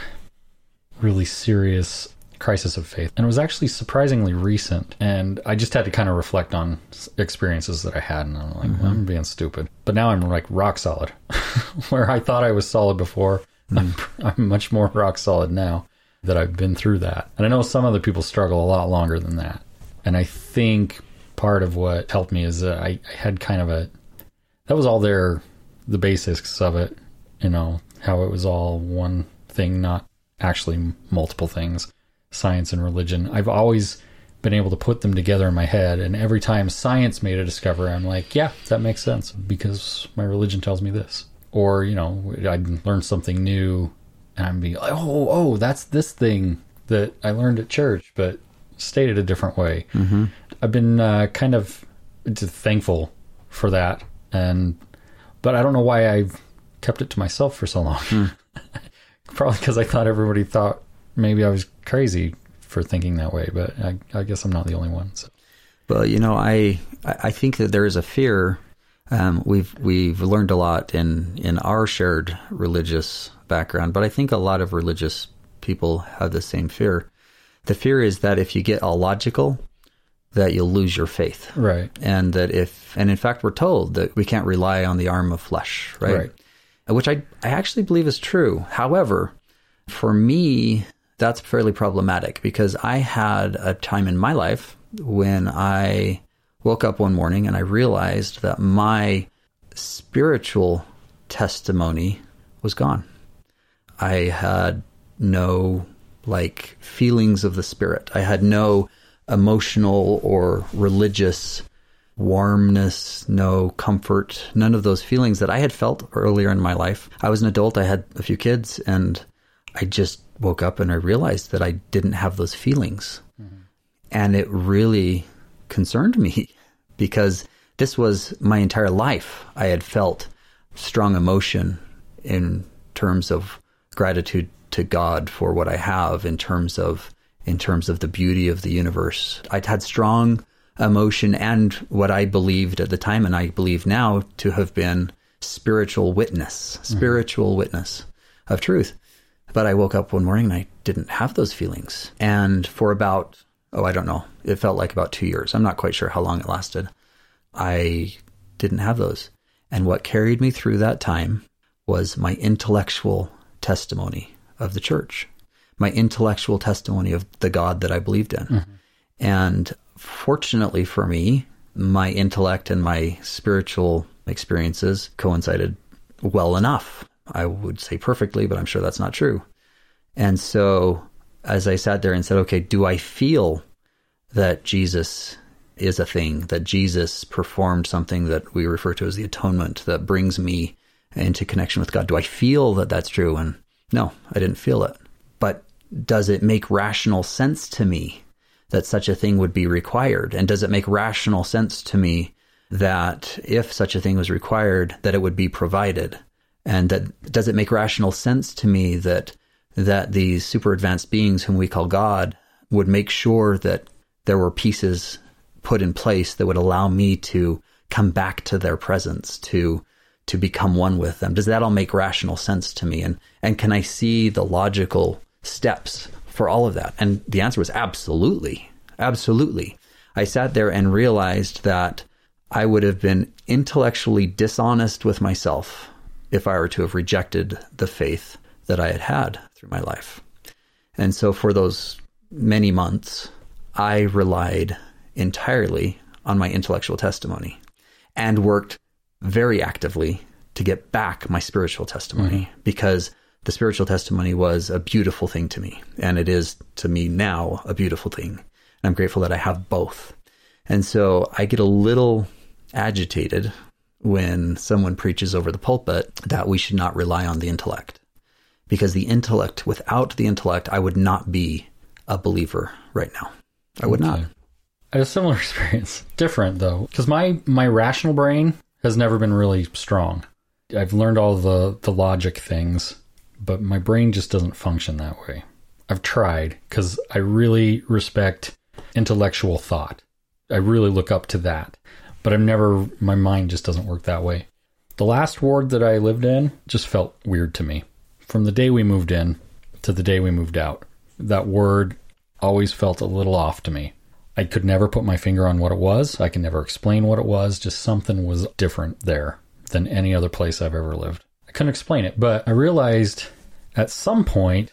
really serious crisis of faith. And it was actually surprisingly recent. And I just had to kind of reflect on experiences that I had. And I'm like, mm-hmm. well, I'm being stupid. But now I'm like rock solid. Where I thought I was solid before, mm-hmm. I'm, I'm much more rock solid now that I've been through that. And I know some other people struggle a lot longer than that. And I think part of what helped me is that I, I had kind of a, that was all there, the basics of it, you know, how it was all one thing, not actually multiple things science and religion. I've always been able to put them together in my head. And every time science made a discovery, I'm like, yeah, that makes sense because my religion tells me this. Or, you know, I'd learn something new and I'd be like, oh, oh, that's this thing that I learned at church, but stated a different way. Mm-hmm. I've been uh, kind of thankful for that. And, but I don't know why I've kept it to myself for so long. Mm. Probably because I thought everybody thought maybe I was crazy for thinking that way, but I, I guess I'm not the only one. So. Well, you know, I I think that there is a fear. Um, we've we've learned a lot in in our shared religious background, but I think a lot of religious people have the same fear. The fear is that if you get all logical, that you'll lose your faith, right? And that if and in fact we're told that we can't rely on the arm of flesh, right? right. Which I I actually believe is true. However, for me, that's fairly problematic because I had a time in my life when I woke up one morning and I realized that my spiritual testimony was gone. I had no like feelings of the spirit. I had no emotional or religious warmness, no comfort, none of those feelings that I had felt earlier in my life. I was an adult, I had a few kids, and I just woke up and I realized that I didn't have those feelings. Mm-hmm. And it really concerned me because this was my entire life. I had felt strong emotion in terms of gratitude to God for what I have in terms of in terms of the beauty of the universe. I'd had strong emotion and what I believed at the time and I believe now to have been spiritual witness, mm-hmm. spiritual mm-hmm. witness of truth. But I woke up one morning and I didn't have those feelings. And for about, oh, I don't know, it felt like about two years. I'm not quite sure how long it lasted. I didn't have those. And what carried me through that time was my intellectual testimony of the church. my intellectual testimony of the God that I believed in. Mm-hmm. And fortunately for me, my intellect and my spiritual experiences coincided well enough. I would say perfectly, but I'm sure that's not true. And so as I sat there and said, okay, do I feel that Jesus is a thing, that Jesus performed something that we refer to as the atonement that brings me into connection with God? Do I feel that that's true? And no, I didn't feel it. But does it make rational sense to me that such a thing would be required? And does it make rational sense to me that if such a thing was required, that it would be provided? And that does it make rational sense to me that that these super advanced beings whom we call God would make sure that there were pieces put in place that would allow me to come back to their presence, to to become one with them. Does that all make rational sense to me? And and can I see the logical steps for all of that? And the answer was absolutely. Absolutely. I sat there and realized that I would have been intellectually dishonest with myself if I were to have rejected the faith that I had had through my life. And so for those many months, I relied entirely on my intellectual testimony and worked very actively to get back my spiritual testimony mm-hmm. because the spiritual testimony was a beautiful thing to me. And it is to me now a beautiful thing. And I'm grateful that I have both. And so I get a little agitated when someone preaches over the pulpit that we should not rely on the intellect because the intellect, without the intellect, I would not be a believer right now. I would okay. not. I had a similar experience, different though, because my my rational brain has never been really strong. I've learned all the the logic things, but my brain just doesn't function that way. I've tried because I really respect intellectual thought. I really look up to that, but I've never. My mind just doesn't work that way. The last ward that I lived in just felt weird to me from the day we moved in to the day we moved out, that word always felt a little off to me. I could never put my finger on what it was. I can never explain what it was. Just something was different there than any other place I've ever lived. I couldn't explain it, but I realized at some point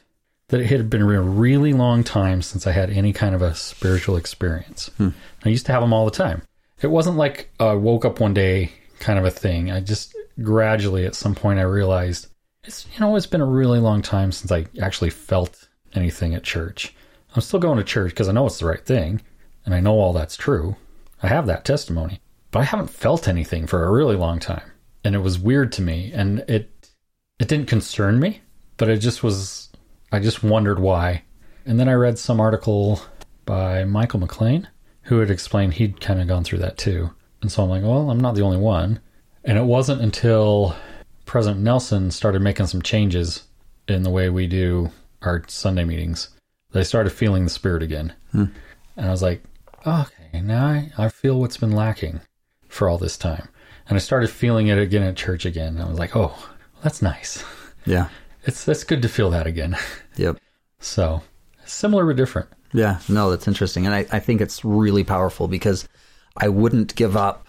that it had been a really long time since I had any kind of a spiritual experience. Hmm. I used to have them all the time. It wasn't like I woke up one day kind of a thing. I just gradually at some point I realized it's you know it's been a really long time since I actually felt anything at church. I'm still going to church because I know it's the right thing, and I know all that's true. I have that testimony, but I haven't felt anything for a really long time, and it was weird to me, and it it didn't concern me, but it just was. I just wondered why, and then I read some article by Michael McLean who had explained he'd kind of gone through that too, and so I'm like, well, I'm not the only one, and it wasn't until President Nelson started making some changes in the way we do our Sunday meetings. They started feeling the spirit again. Hmm. And I was like, okay, now I, I feel what's been lacking for all this time. And I started feeling it again at church again. I was like, oh, that's nice. Yeah. It's that's good to feel that again. Yep. so similar but different. Yeah, no, that's interesting. And I, I think it's really powerful because I wouldn't give up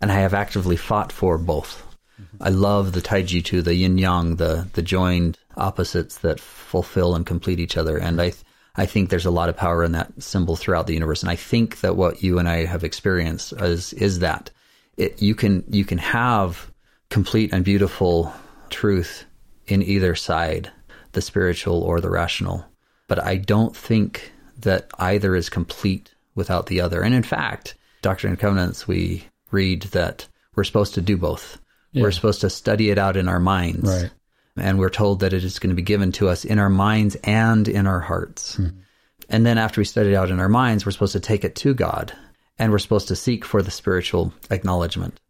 and I have actively fought for both. Mm-hmm. I love the Taijitu, the yin yang, the the joined opposites that fulfill and complete each other. And I I think there's a lot of power in that symbol throughout the universe. And I think that what you and I have experienced is is that it, you can you can have complete and beautiful truth in either side, the spiritual or the rational. But I don't think that either is complete without the other. And in fact, Doctrine and Covenants, we read that we're supposed to do both. Yeah. We're supposed to study it out in our minds. Right. And we're told that it is going to be given to us in our minds and in our hearts. Mm-hmm. And then after we study it out in our minds, we're supposed to take it to God and we're supposed to seek for the spiritual acknowledgement.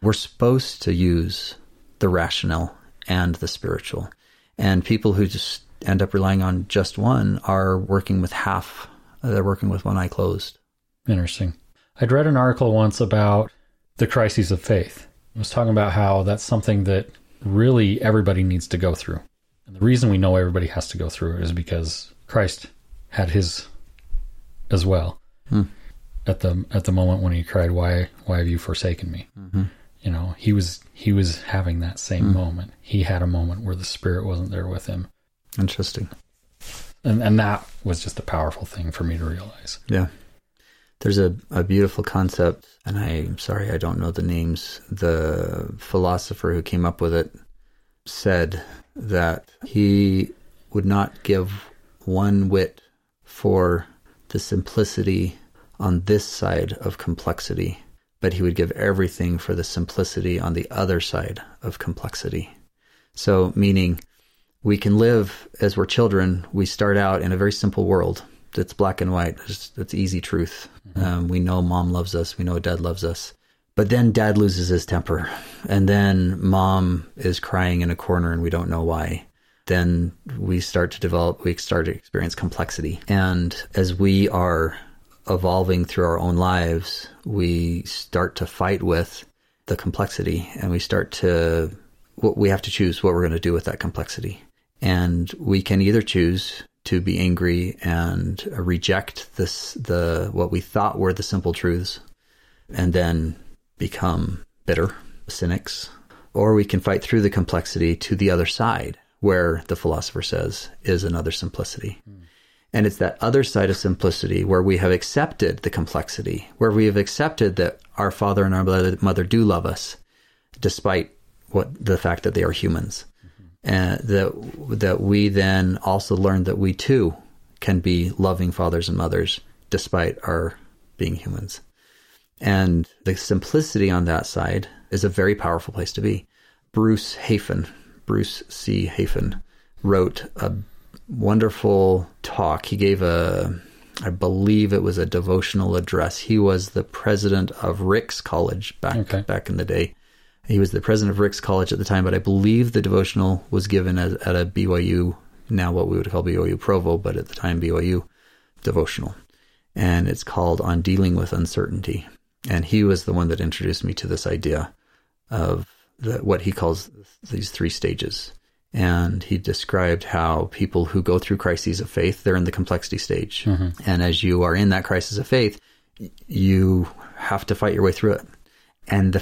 We're supposed to use the rational and the spiritual. And people who just end up relying on just one are working with half, they're working with one eye closed. Interesting. I'd read an article once about the crises of faith. I was talking about how that's something that really everybody needs to go through. And the reason we know everybody has to go through it is because Christ had his as well. Hmm. At the at the moment when he cried, "Why why have you forsaken me?" Mm-hmm. You know, he was he was having that same hmm. moment. He had a moment where the spirit wasn't there with him. Interesting. And, and that was just a powerful thing for me to realize. Yeah. There's a, a beautiful concept, and I'm sorry I don't know the names. The philosopher who came up with it said that he would not give one whit for the simplicity on this side of complexity, but he would give everything for the simplicity on the other side of complexity. So, meaning we can live as we're children, we start out in a very simple world that's black and white, it's, it's easy truth. Mm-hmm. Um, we know mom loves us, we know dad loves us. But then dad loses his temper, and then mom is crying in a corner and we don't know why then we start to develop, we start to experience complexity. And as we are evolving through our own lives, we start to fight with the complexity and we start to, we have to choose what we're going to do with that complexity. And we can either choose to be angry and reject this, the, what we thought were the simple truths and then become bitter, cynics, or we can fight through the complexity to the other side where the philosopher says is another simplicity. Mm. And it's that other side of simplicity where we have accepted the complexity, where we have accepted that our father and our mother do love us, despite what the fact that they are humans. And that that we then also learn that we too can be loving fathers and mothers despite our being humans. And the simplicity on that side is a very powerful place to be. Bruce Hafen, Bruce C. Hafen wrote a wonderful talk. He gave a, I believe it was a devotional address. He was the president of Ricks College back okay. back in the day. He was the president of Ricks College at the time, but I believe the devotional was given at, at a BYU, now what we would call BYU Provo, but at the time BYU devotional. And it's called On Dealing with Uncertainty. And he was the one that introduced me to this idea of the, what he calls these three stages. And he described how people who go through crises of faith, they're in the complexity stage. Mm-hmm. And as you are in that crisis of faith, you have to fight your way through it. And the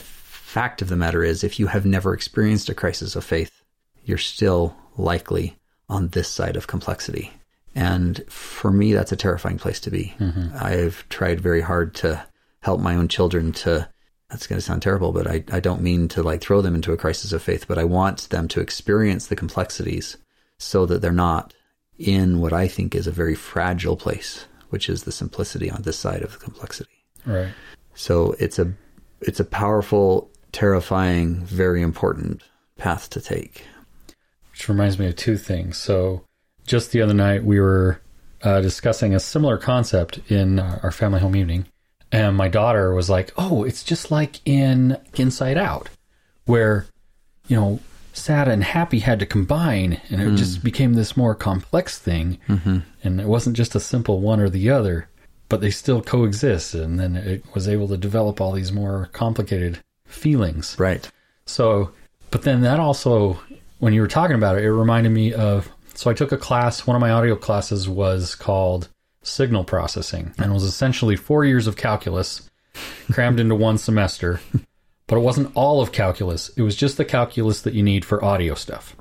fact of the matter is, if you have never experienced a crisis of faith, you're still likely on this side of complexity. And for me, that's a terrifying place to be. Mm-hmm. I've tried very hard to help my own children to that's going to sound terrible, but I, I don't mean to like throw them into a crisis of faith, but I want them to experience the complexities so that they're not in what I think is a very fragile place, which is the simplicity on this side of the complexity. Right. So it's a it's a powerful, terrifying, very important path to take. Which reminds me of two things. So just the other night we were uh, discussing a similar concept in our family home evening and my daughter was like, "Oh, it's just like in Inside Out, where you know, sad and happy had to combine, and it mm. just became this more complex thing. Mm-hmm. And it wasn't just a simple one or the other, but they still coexist. And then it was able to develop all these more complicated feelings. Right. So, but then that also, when you were talking about it, it reminded me of. So I took a class. One of my audio classes was called signal processing and was essentially four years of calculus crammed into one semester. But it wasn't all of calculus, it was just the calculus that you need for audio stuff.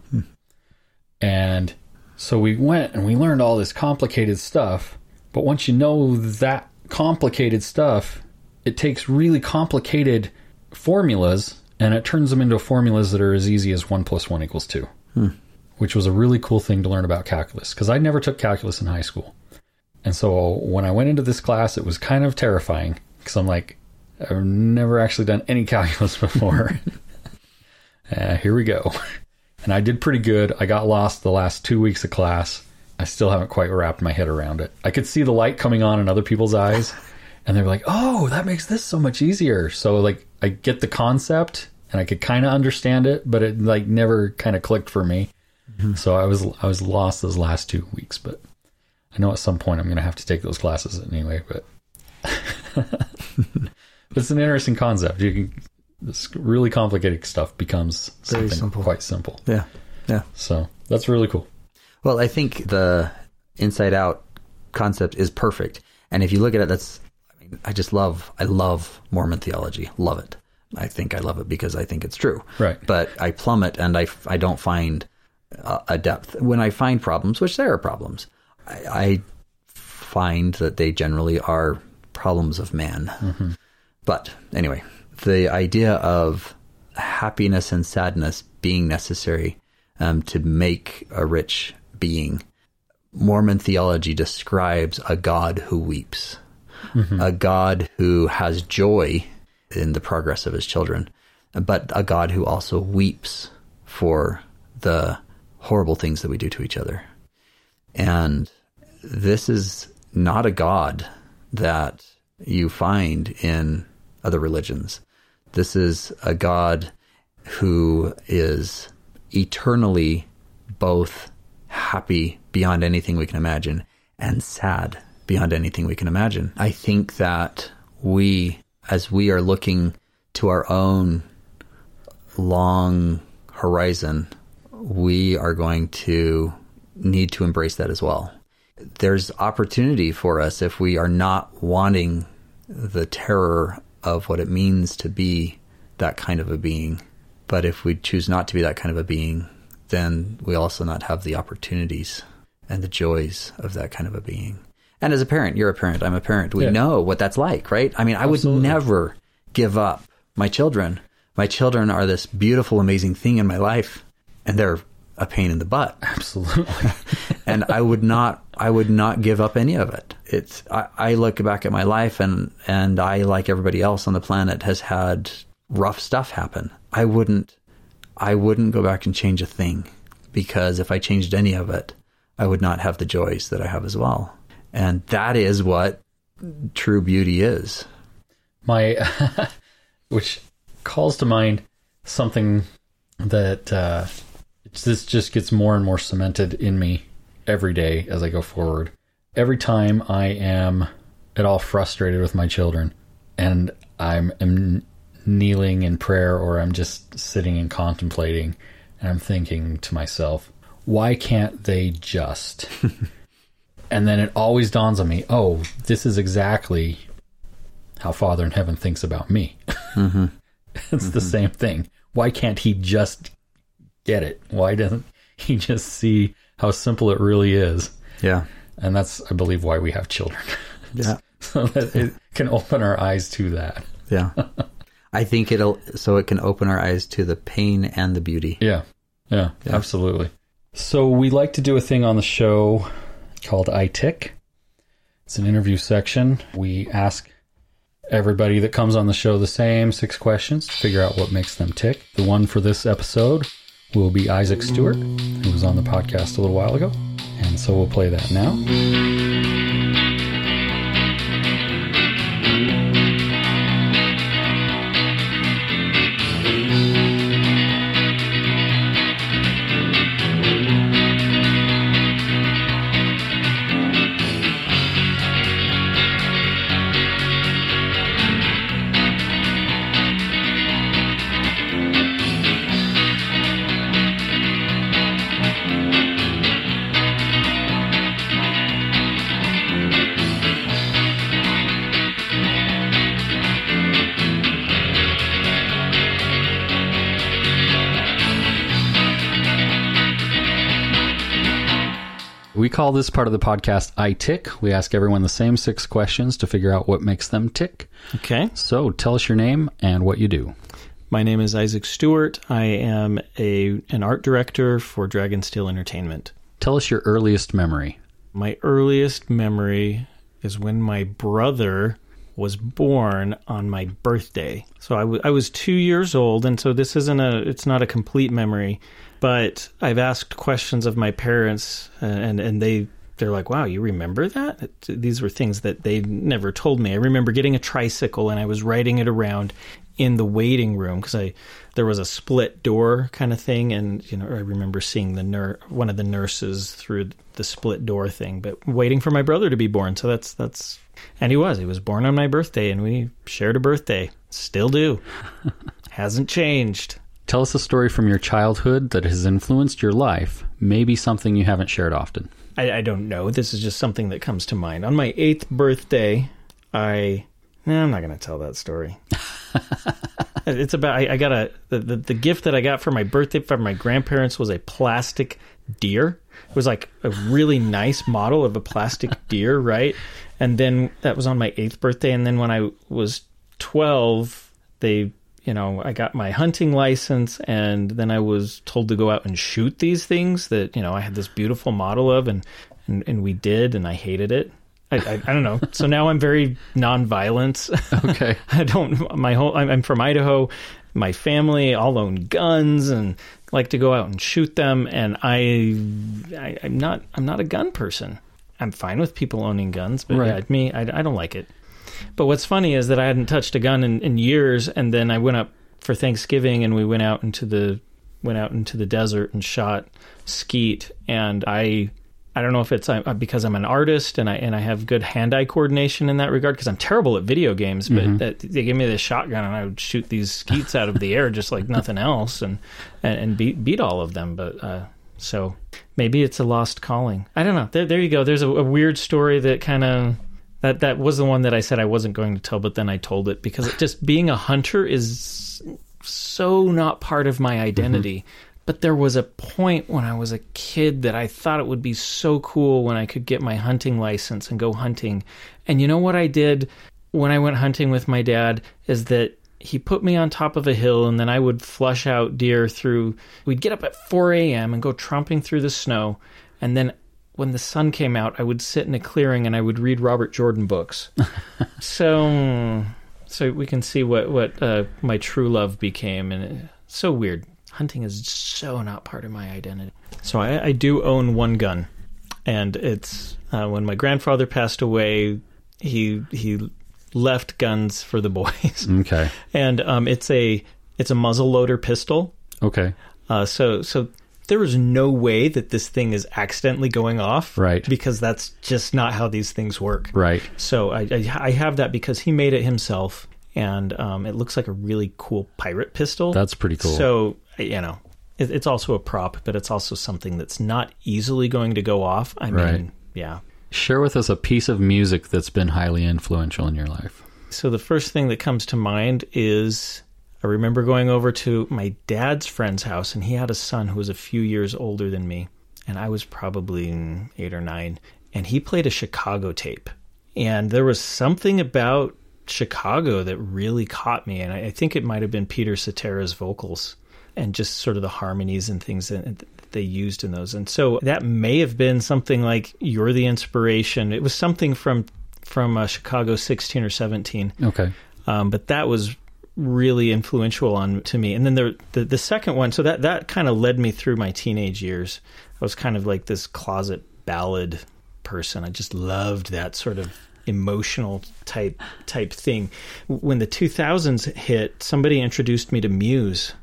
And so we went and we learned all this complicated stuff. But once you know that complicated stuff, it takes really complicated formulas and it turns them into formulas that are as easy as 1 plus 1 equals 2, hmm. which was a really cool thing to learn about calculus because I never took calculus in high school. And so when I went into this class, it was kind of terrifying because I'm like, I've never actually done any calculus before. uh, here we go. And I did pretty good. I got lost the last two weeks of class. I still haven't quite wrapped my head around it. I could see the light coming on in other people's eyes, and they're like, "Oh, that makes this so much easier." So like, I get the concept, and I could kind of understand it, but it like never kind of clicked for me. Mm-hmm. So I was I was lost those last two weeks, but I know at some point I'm going to have to take those classes anyway, but it's an interesting concept. You can this really complicated stuff becomes Very something simple. quite simple. Yeah, yeah. So that's really cool. Well, I think the inside out concept is perfect, and if you look at it, that's I just love I love Mormon theology. Love it. I think I love it because I think it's true. Right. But I plummet and I I don't find a depth when I find problems, which there are problems. I, I find that they generally are problems of man. But anyway, the idea of happiness and sadness being necessary um, to make a rich being, Mormon theology describes a God who weeps, Mm-hmm. a God who has joy in the progress of his children, but a God who also weeps for the horrible things that we do to each other. And this is not a God that you find in other religions. This is a God who is eternally both happy beyond anything we can imagine and sad beyond anything we can imagine. I think that we, as we are looking to our own long horizon, we are going to need to embrace that as well. There's opportunity for us if we are not wanting the terror of what it means to be that kind of a being. But if we choose not to be that kind of a being, then we also not have the opportunities and the joys of that kind of a being. And as a parent, you're a parent, I'm a parent. We Yeah. know what that's like, right? I mean, I would never give up my children. My children are this beautiful, amazing thing in my life, and they're a pain in the butt Absolutely. and I would not I would not give up any of it. It's I, I look back at my life and and I like everybody else on the planet has had rough stuff happen. I wouldn't I wouldn't go back and change a thing because if I changed any of it, I would not have the joys that I have as well. And that is what true beauty is. my which calls to mind something that uh, this just gets more and more cemented in me every day as I go forward. Every time I am at all frustrated with my children and I'm am kneeling in prayer or I'm just sitting and contemplating and I'm thinking to myself, why can't they just? and then it always dawns on me, oh, this is exactly how Father in Heaven thinks about me. Mm-hmm. it's the mm-hmm. same thing. Why can't he just get it? Why doesn't he just see how simple it really is? Yeah. And that's, I believe, why we have children. Yeah. so that it can open our eyes to that. Yeah. I think it'll so it can open our eyes to the pain and the beauty. Yeah. Yeah, absolutely. So we like to do a thing on the show called I Tick. It's an interview section. We ask everybody that comes on the show the same six questions to figure out what makes them tick. The one for this episode will be Isaac Stewart, who was on the podcast a little while ago. And so we'll play that now. Call this part of the podcast I Tick. We ask everyone the same six questions to figure out what makes them tick. Okay. So tell us your name and what you do. My name is Isaac Stewart. I am a an art director for Dragonsteel Entertainment. Tell us your earliest memory. My earliest memory is when my brother was born on my birthday. So I, w- I was two years old, and so this isn't a it's not a complete memory, but I've asked questions of my parents, uh, and and they they're like, "Wow, you remember that?" These were things that they never told me. I remember getting a tricycle and I was riding it around in the waiting room because I there was a split door kind of thing, and you know I remember seeing the nur- one of the nurses through the split door thing, but waiting for my brother to be born. So that's that's and he was he was born on my birthday, and we shared a birthday. Still do. Hasn't changed. Tell us a story from your childhood that has influenced your life, maybe something you haven't shared often. I, I don't know. This is just something that comes to mind. On my eighth birthday, I. No, I'm not going to tell that story. it's about. I, I got a. The, the, the gift that I got for my birthday from my grandparents was a plastic deer. It was like a really nice model of a plastic deer, right? And then that was on my eighth birthday. And then when I was 12, they, you know, I got my hunting license and then I was told to go out and shoot these things that, you know, I had this beautiful model of and, and, and we did and I hated it. I, I, I don't know. So now I'm very nonviolent. Okay. I don't. My whole. I'm, I'm from Idaho. My family all own guns and like to go out and shoot them. And I, I I'm not. I'm not a gun person. I'm fine with people owning guns, but Right. yeah, me, I, I don't like it. But what's funny is that I hadn't touched a gun in, in years, and then I went up for Thanksgiving, and we went out into the went out into the desert and shot skeet, and I. I don't know if it's uh, because I'm an artist and I and I have good hand-eye coordination in that regard because I'm terrible at video games. But that, they gave me this shotgun and I would shoot these skeets out of the air just like nothing else and and, and beat beat all of them. But uh, so maybe it's a lost calling. I don't know. There there you go. There's a, a weird story that kind of that that was the one that I said I wasn't going to tell, but then I told it because it just being a hunter is so not part of my mm-hmm. identity. But there was a point when I was a kid that I thought it would be so cool when I could get my hunting license and go hunting. And you know what I did when I went hunting with my dad is that he put me on top of a hill and then I would flush out deer through. We'd get up at 4 a.m. and go tromping through the snow. And then when the sun came out, I would sit in a clearing and I would read Robert Jordan books. so, so we can see what what uh, my true love became, and it's so weird. Hunting is so not part of my identity. So I, I do own one gun, and it's uh, when my grandfather passed away. He he left guns for the boys, Okay. and um, it's a it's a muzzle loader pistol. Okay. Uh, so so there is no way that this thing is accidentally going off, Right. Because that's just not how these things work. Right. So I, I, I have that because he made it himself, and um, it looks like a really cool pirate pistol. That's pretty cool. So you know, it, it's also a prop, but it's also something that's not easily going to go off. I mean, Right. yeah. Share with us a piece of music that's been highly influential in your life. So the first thing that comes to mind is I remember going over to my dad's friend's house, and he had a son who was a few years older than me, and I was probably eight or nine, and he played a Chicago tape, and there was something about Chicago that really caught me, and I, I think it might have been Peter Cetera's vocals and just sort of the harmonies and things that that they used in those, and so that may have been something like "You're the Inspiration." It was something from from uh, Chicago 16 or 17 Okay. um, but that was really influential on to me. And then the the, the second one, so that that kind of led me through my teenage years. I was kind of like this closet ballad person. I just loved that sort of emotional type type thing. When the 2000s hit, somebody introduced me to Muse.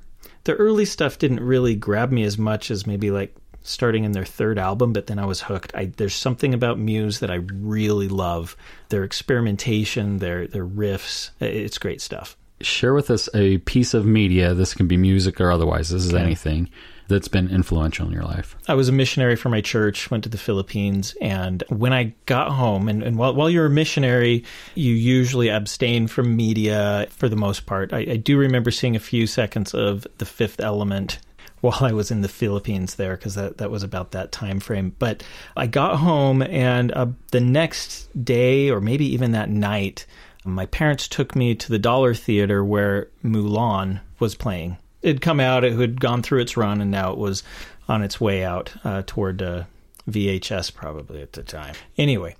The early stuff didn't really grab me as much as maybe like starting in their third album, but then I was hooked. I, there's something about Muse that I really love. Their experimentation, their their riffs. It's great stuff. Share with us a piece of media. This can be music or otherwise. This is anything that's been influential in your life. I was a missionary for my church, went to the Philippines, and when I got home, and, and while, while you're a missionary, you usually abstain from media for the most part. I, I do remember seeing a few seconds of The Fifth Element while I was in the Philippines there, because that, that was about that time frame. But I got home, and uh, the next day, or maybe even that night, my parents took me to the Dollar Theater where Mulan was playing it'd come out, it had gone through its run, and now it was on its way out uh, toward uh, VHS probably at the time. Anyway,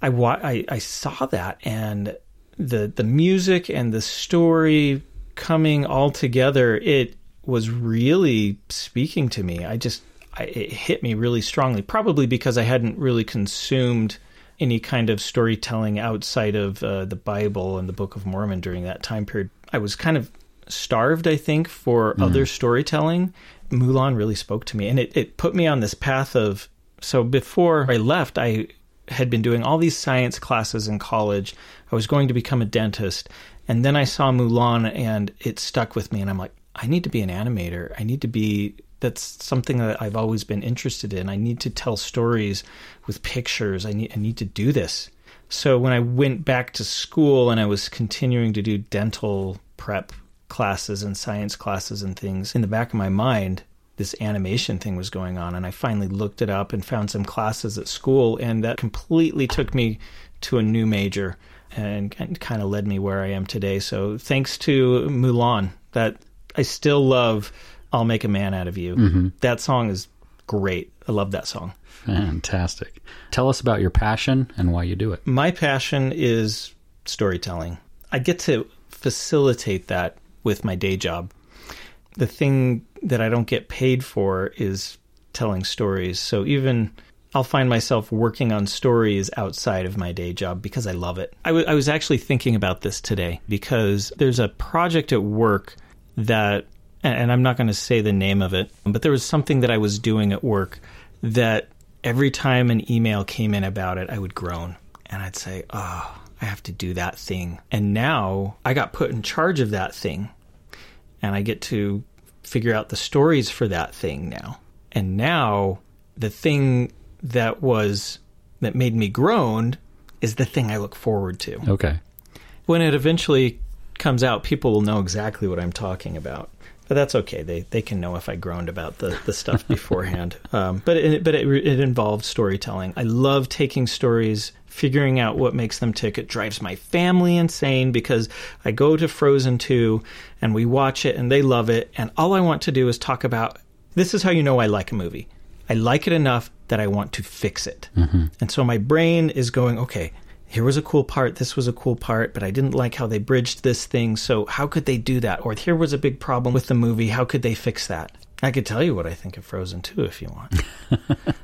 I, wa- I I saw that, and the the music and the story coming all together, it was really speaking to me. I just I, it hit me really strongly, probably because I hadn't really consumed any kind of storytelling outside of uh, the Bible and the Book of Mormon during that time period. I was kind of starved, I think, for other storytelling. Mulan really spoke to me, and it, it put me on this path of. So before I left, I had been doing all these science classes in college. I was going to become a dentist, and then I saw Mulan, and it stuck with me. And I'm like, I need to be an animator. I need to be. That's something that I've always been interested in. I need to tell stories with pictures. I need. I need to do this. So when I went back to school and I was continuing to do dental prep classes and science classes and things in the back of my mind this animation thing was going on. And I finally looked it up and found some classes at school, and that completely took me to a new major and, and kind of led me where I am today. So thanks to Mulan, that I still love I'll Make a Man Out of You. Mm-hmm. That song is great. I love that song. Fantastic. Tell us about your passion and why you do it. My passion is storytelling. I get to facilitate that with my day job. The thing that I don't get paid for is telling stories. So even I'll find myself working on stories outside of my day job because I love it. I, w- I was actually thinking about this today because there's a project at work that, and I'm not going to say the name of it, but there was something that I was doing at work that every time an email came in about it, I would groan and I'd say, oh, I have to do that thing. And now I got put in charge of that thing and I get to figure out the stories for that thing now. And now the thing that was that made me groan is the thing I look forward to. Okay. When it eventually comes out, people will know exactly what I'm talking about. But that's okay. They they can know if I groaned about the, the stuff beforehand. Um, but it, but it, it involved storytelling. I love taking stories, figuring out what makes them tick. It drives my family insane because I go to Frozen 2 and we watch it and they love it. And all I want to do is talk about this is how you know I like a movie. I like it enough that I want to fix it. And so my brain is going, okay, here was a cool part, this was a cool part, but I didn't like how they bridged this thing. So how could they do that? Or here was a big problem with the movie, how could they fix that? I could tell you what I think of Frozen 2 if you want.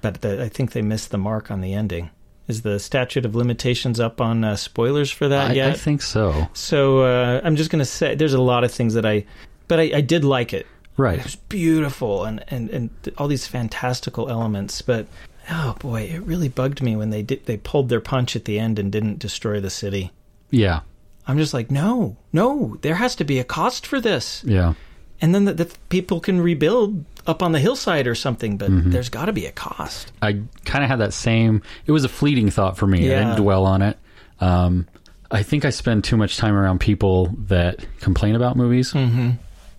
but the, I think they missed the mark on the ending. Is the statute of limitations up on uh, spoilers for that I, yet? I think so. so uh, I'm just going to say there's a lot of things that I, but I, I did like it. Right. It was beautiful and, and, and all these fantastical elements, but oh boy, it really bugged me when they did they pulled their punch at the end and didn't destroy the city. Yeah. I'm just like, no, no, there has to be a cost for this, Yeah. and then the, the people can rebuild up on the hillside or something. But there's got to be a cost. I kind of had that same. It was a fleeting thought for me. Yeah. I didn't dwell on it. Um, I think I spend too much time around people that complain about movies Mm-hmm.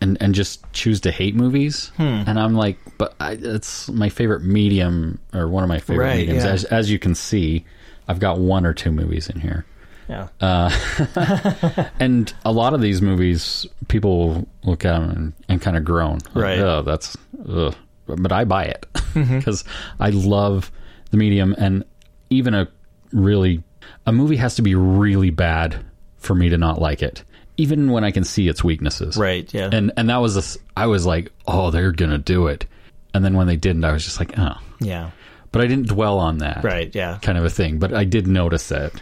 And and just choose to hate movies. Hmm. And I'm like, but I, it's my favorite medium or one of my favorite Right, mediums. yeah. As as you can see, I've got one or two movies in here. Yeah, And a lot of these movies, people look at them and, and kind of groan. Like, Right. Oh, that's, ugh. But I buy it because I love the medium. And even a really, a movie has to be really bad for me to not like it, even when I can see its weaknesses. right. Yeah, And, and that was, a s I was like, oh, they're going to do it. And then when they didn't, I was just like, oh. yeah, But I didn't dwell on that. right. Yeah. Kind of a thing. But I did notice it.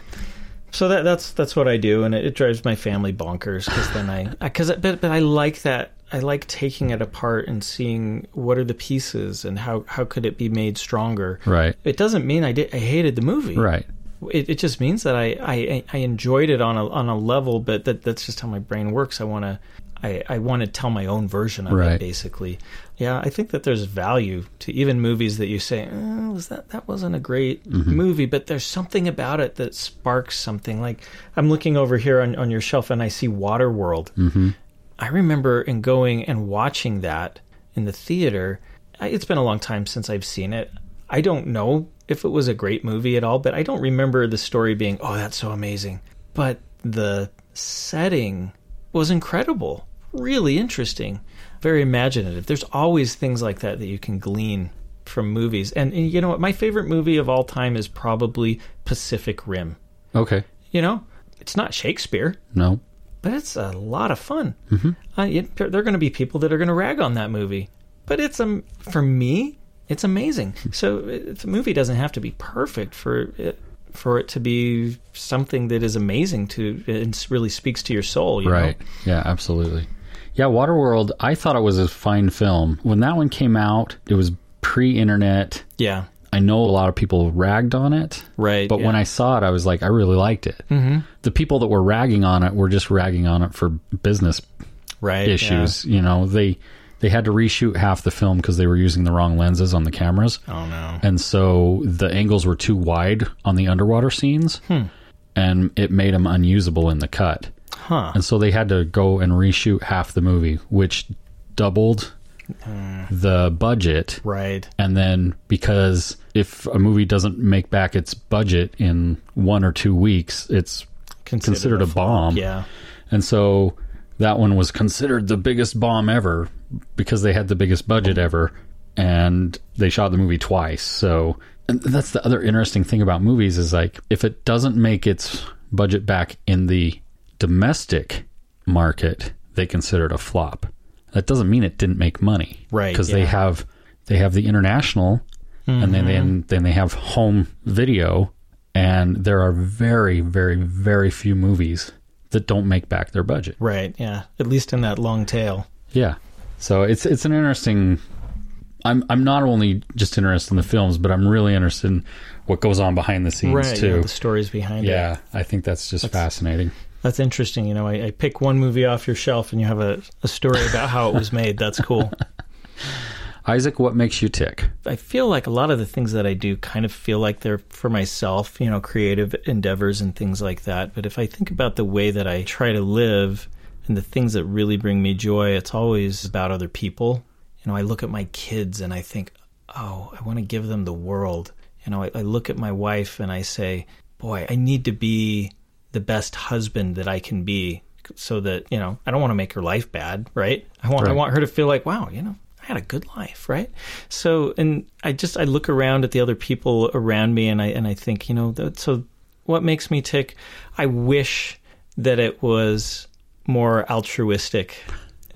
So that that's that's what I do, and it, it drives my family bonkers because then I because but but I like that I like taking it apart and seeing what are the pieces and how how could it be made stronger. Right. It doesn't mean I did I hated the movie. Right. It, it just means that I, I I enjoyed it on a on a level, but that that's just how my brain works. I want to. I, I want to tell my own version of Right. it, basically. Yeah, I think that there's value to even movies that you say, oh, was that that wasn't a great movie, but there's something about it that sparks something. Like I'm looking over here on, on your shelf and I see Waterworld. Mm-hmm. I remember in going and watching that in the theater. I, it's been a long time since I've seen it. I don't know if it was a great movie at all, but I don't remember the story being, oh, that's so amazing. But the setting was incredible, really interesting, very imaginative. There's always things like that that you can glean from movies. And, and you know what? My favorite movie of all time is probably Pacific Rim. Okay. You know, it's not Shakespeare, No. but it's a lot of fun. Mm-hmm. Uh, it, there are going to be people that are going to rag on that movie, but it's um for me, it's amazing. So the movie doesn't have to be perfect for it for it to be something that is amazing to and really speaks to your soul. You Right. Know? Yeah, absolutely. Yeah, Waterworld, I thought it was a fine film. When that one came out, it was pre internet. Yeah. I know a lot of people ragged on it. Right. But when I saw it, I was like, I really liked it. Mm-hmm. The people that were ragging on it were just ragging on it for business right issues. You know, they they had to reshoot half the film because they were using the wrong lenses on the cameras. Oh no. and so the angles were too wide on the underwater scenes, Hmm. and it made them unusable in the cut. Huh. And so they had to go and reshoot half the movie, which doubled the budget. Right. And then because if a movie doesn't make back its budget in one or two weeks, it's considered a flop. bomb. Yeah. And so that one was considered the biggest bomb ever because they had the biggest budget ever and they shot the movie twice. So and that's the other interesting thing about movies is like if it doesn't make its budget back in the domestic market, they consider it a flop. That doesn't mean it didn't make money. Right, Because they have they have the international and then then mm-hmm. then they have home video and there are very very very few movies that don't make back their budget. Right. Yeah. At least in that long tail. Yeah. So it's it's an interesting I'm I'm not only just interested in the films, but I'm really interested in what goes on behind the scenes right. yeah, too. the stories behind it. Yeah, I think that's just fascinating. That's interesting. You know, I, I pick one movie off your shelf and you have a, a story about how it was made. That's cool. Isaac, what makes you tick? I feel like a lot of the things that I do kind of feel like they're for myself, you know, creative endeavors and things like that. But if I think about the way that I try to live and the things that really bring me joy, it's always about other people. You know, I look at my kids and I think, oh, I want to give them the world. You know, I, I look at my wife and I say, boy, I need to be the best husband that I can be so that, you know, I don't want to make her life bad, right? I want I want her to feel like, wow, you know, I had a good life, right? So, and I just I look around at the other people around me, and I and I think, you know, that, so what makes me tick? I wish that it was more altruistic,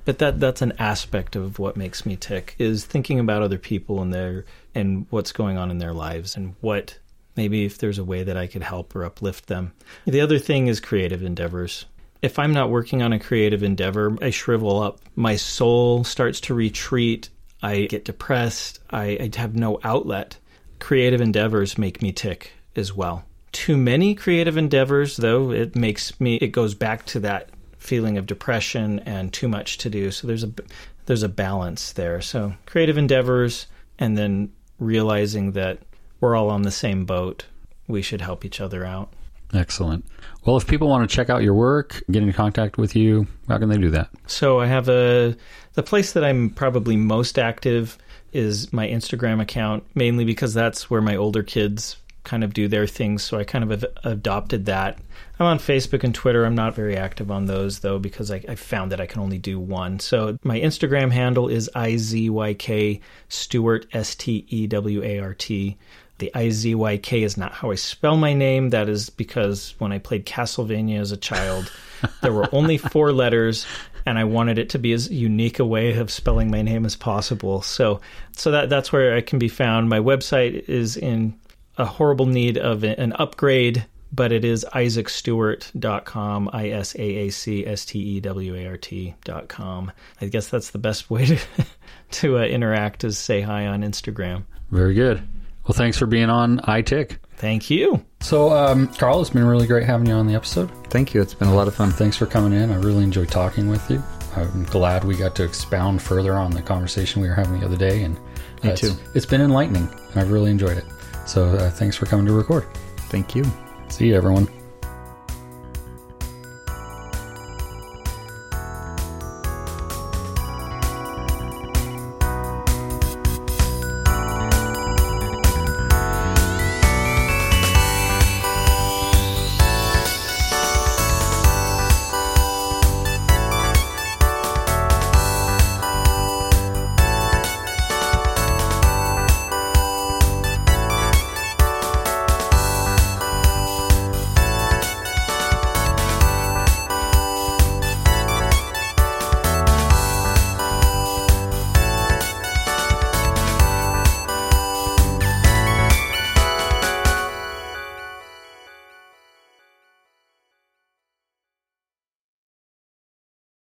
but that that's an aspect of what makes me tick is thinking about other people and their and what's going on in their lives and what maybe if there's a way that I could help or uplift them. The other thing is creative endeavors. If I'm not working on a creative endeavor, I shrivel up. My soul starts to retreat. I get depressed. I, I have no outlet. Creative endeavors make me tick as well. Too many creative endeavors, though, it makes me, it goes back to that feeling of depression and too much to do. So there's a, there's a balance there. So creative endeavors and then realizing that we're all on the same boat. We should help each other out. Excellent. Well, if people want to check out your work, get in contact with you, how can they do that? So I have a the place that I'm probably most active is my Instagram account, mainly because that's where my older kids kind of do their things. So I kind of have adopted that. I'm on Facebook and Twitter. I'm not very active on those though because I, I found that I can only do one. So my Instagram handle is IZYK Stewart S T E W A R T. The IZYK is not how I spell my name. That is because when I played Castlevania as a child, there were only four letters and I wanted it to be as unique a way of spelling my name as possible. So so that that's where I can be found. My website is in a horrible need of an upgrade, but it is isaacstewart.com, I S A A C S T E W A R T.com. I guess that's the best way to to uh, interact is say hi on Instagram. Very good. Well, thanks for being on iTick. Thank you. So, um, Carl, it's been really great having you on the episode. Thank you. It's been a lot of fun. Thanks for coming in. I really enjoyed talking with you. I'm glad we got to expound further on the conversation we were having the other day, and Me uh, too. It's, it's been enlightening, and I've really enjoyed it. So, uh, thanks for coming to record. Thank you. See you, everyone.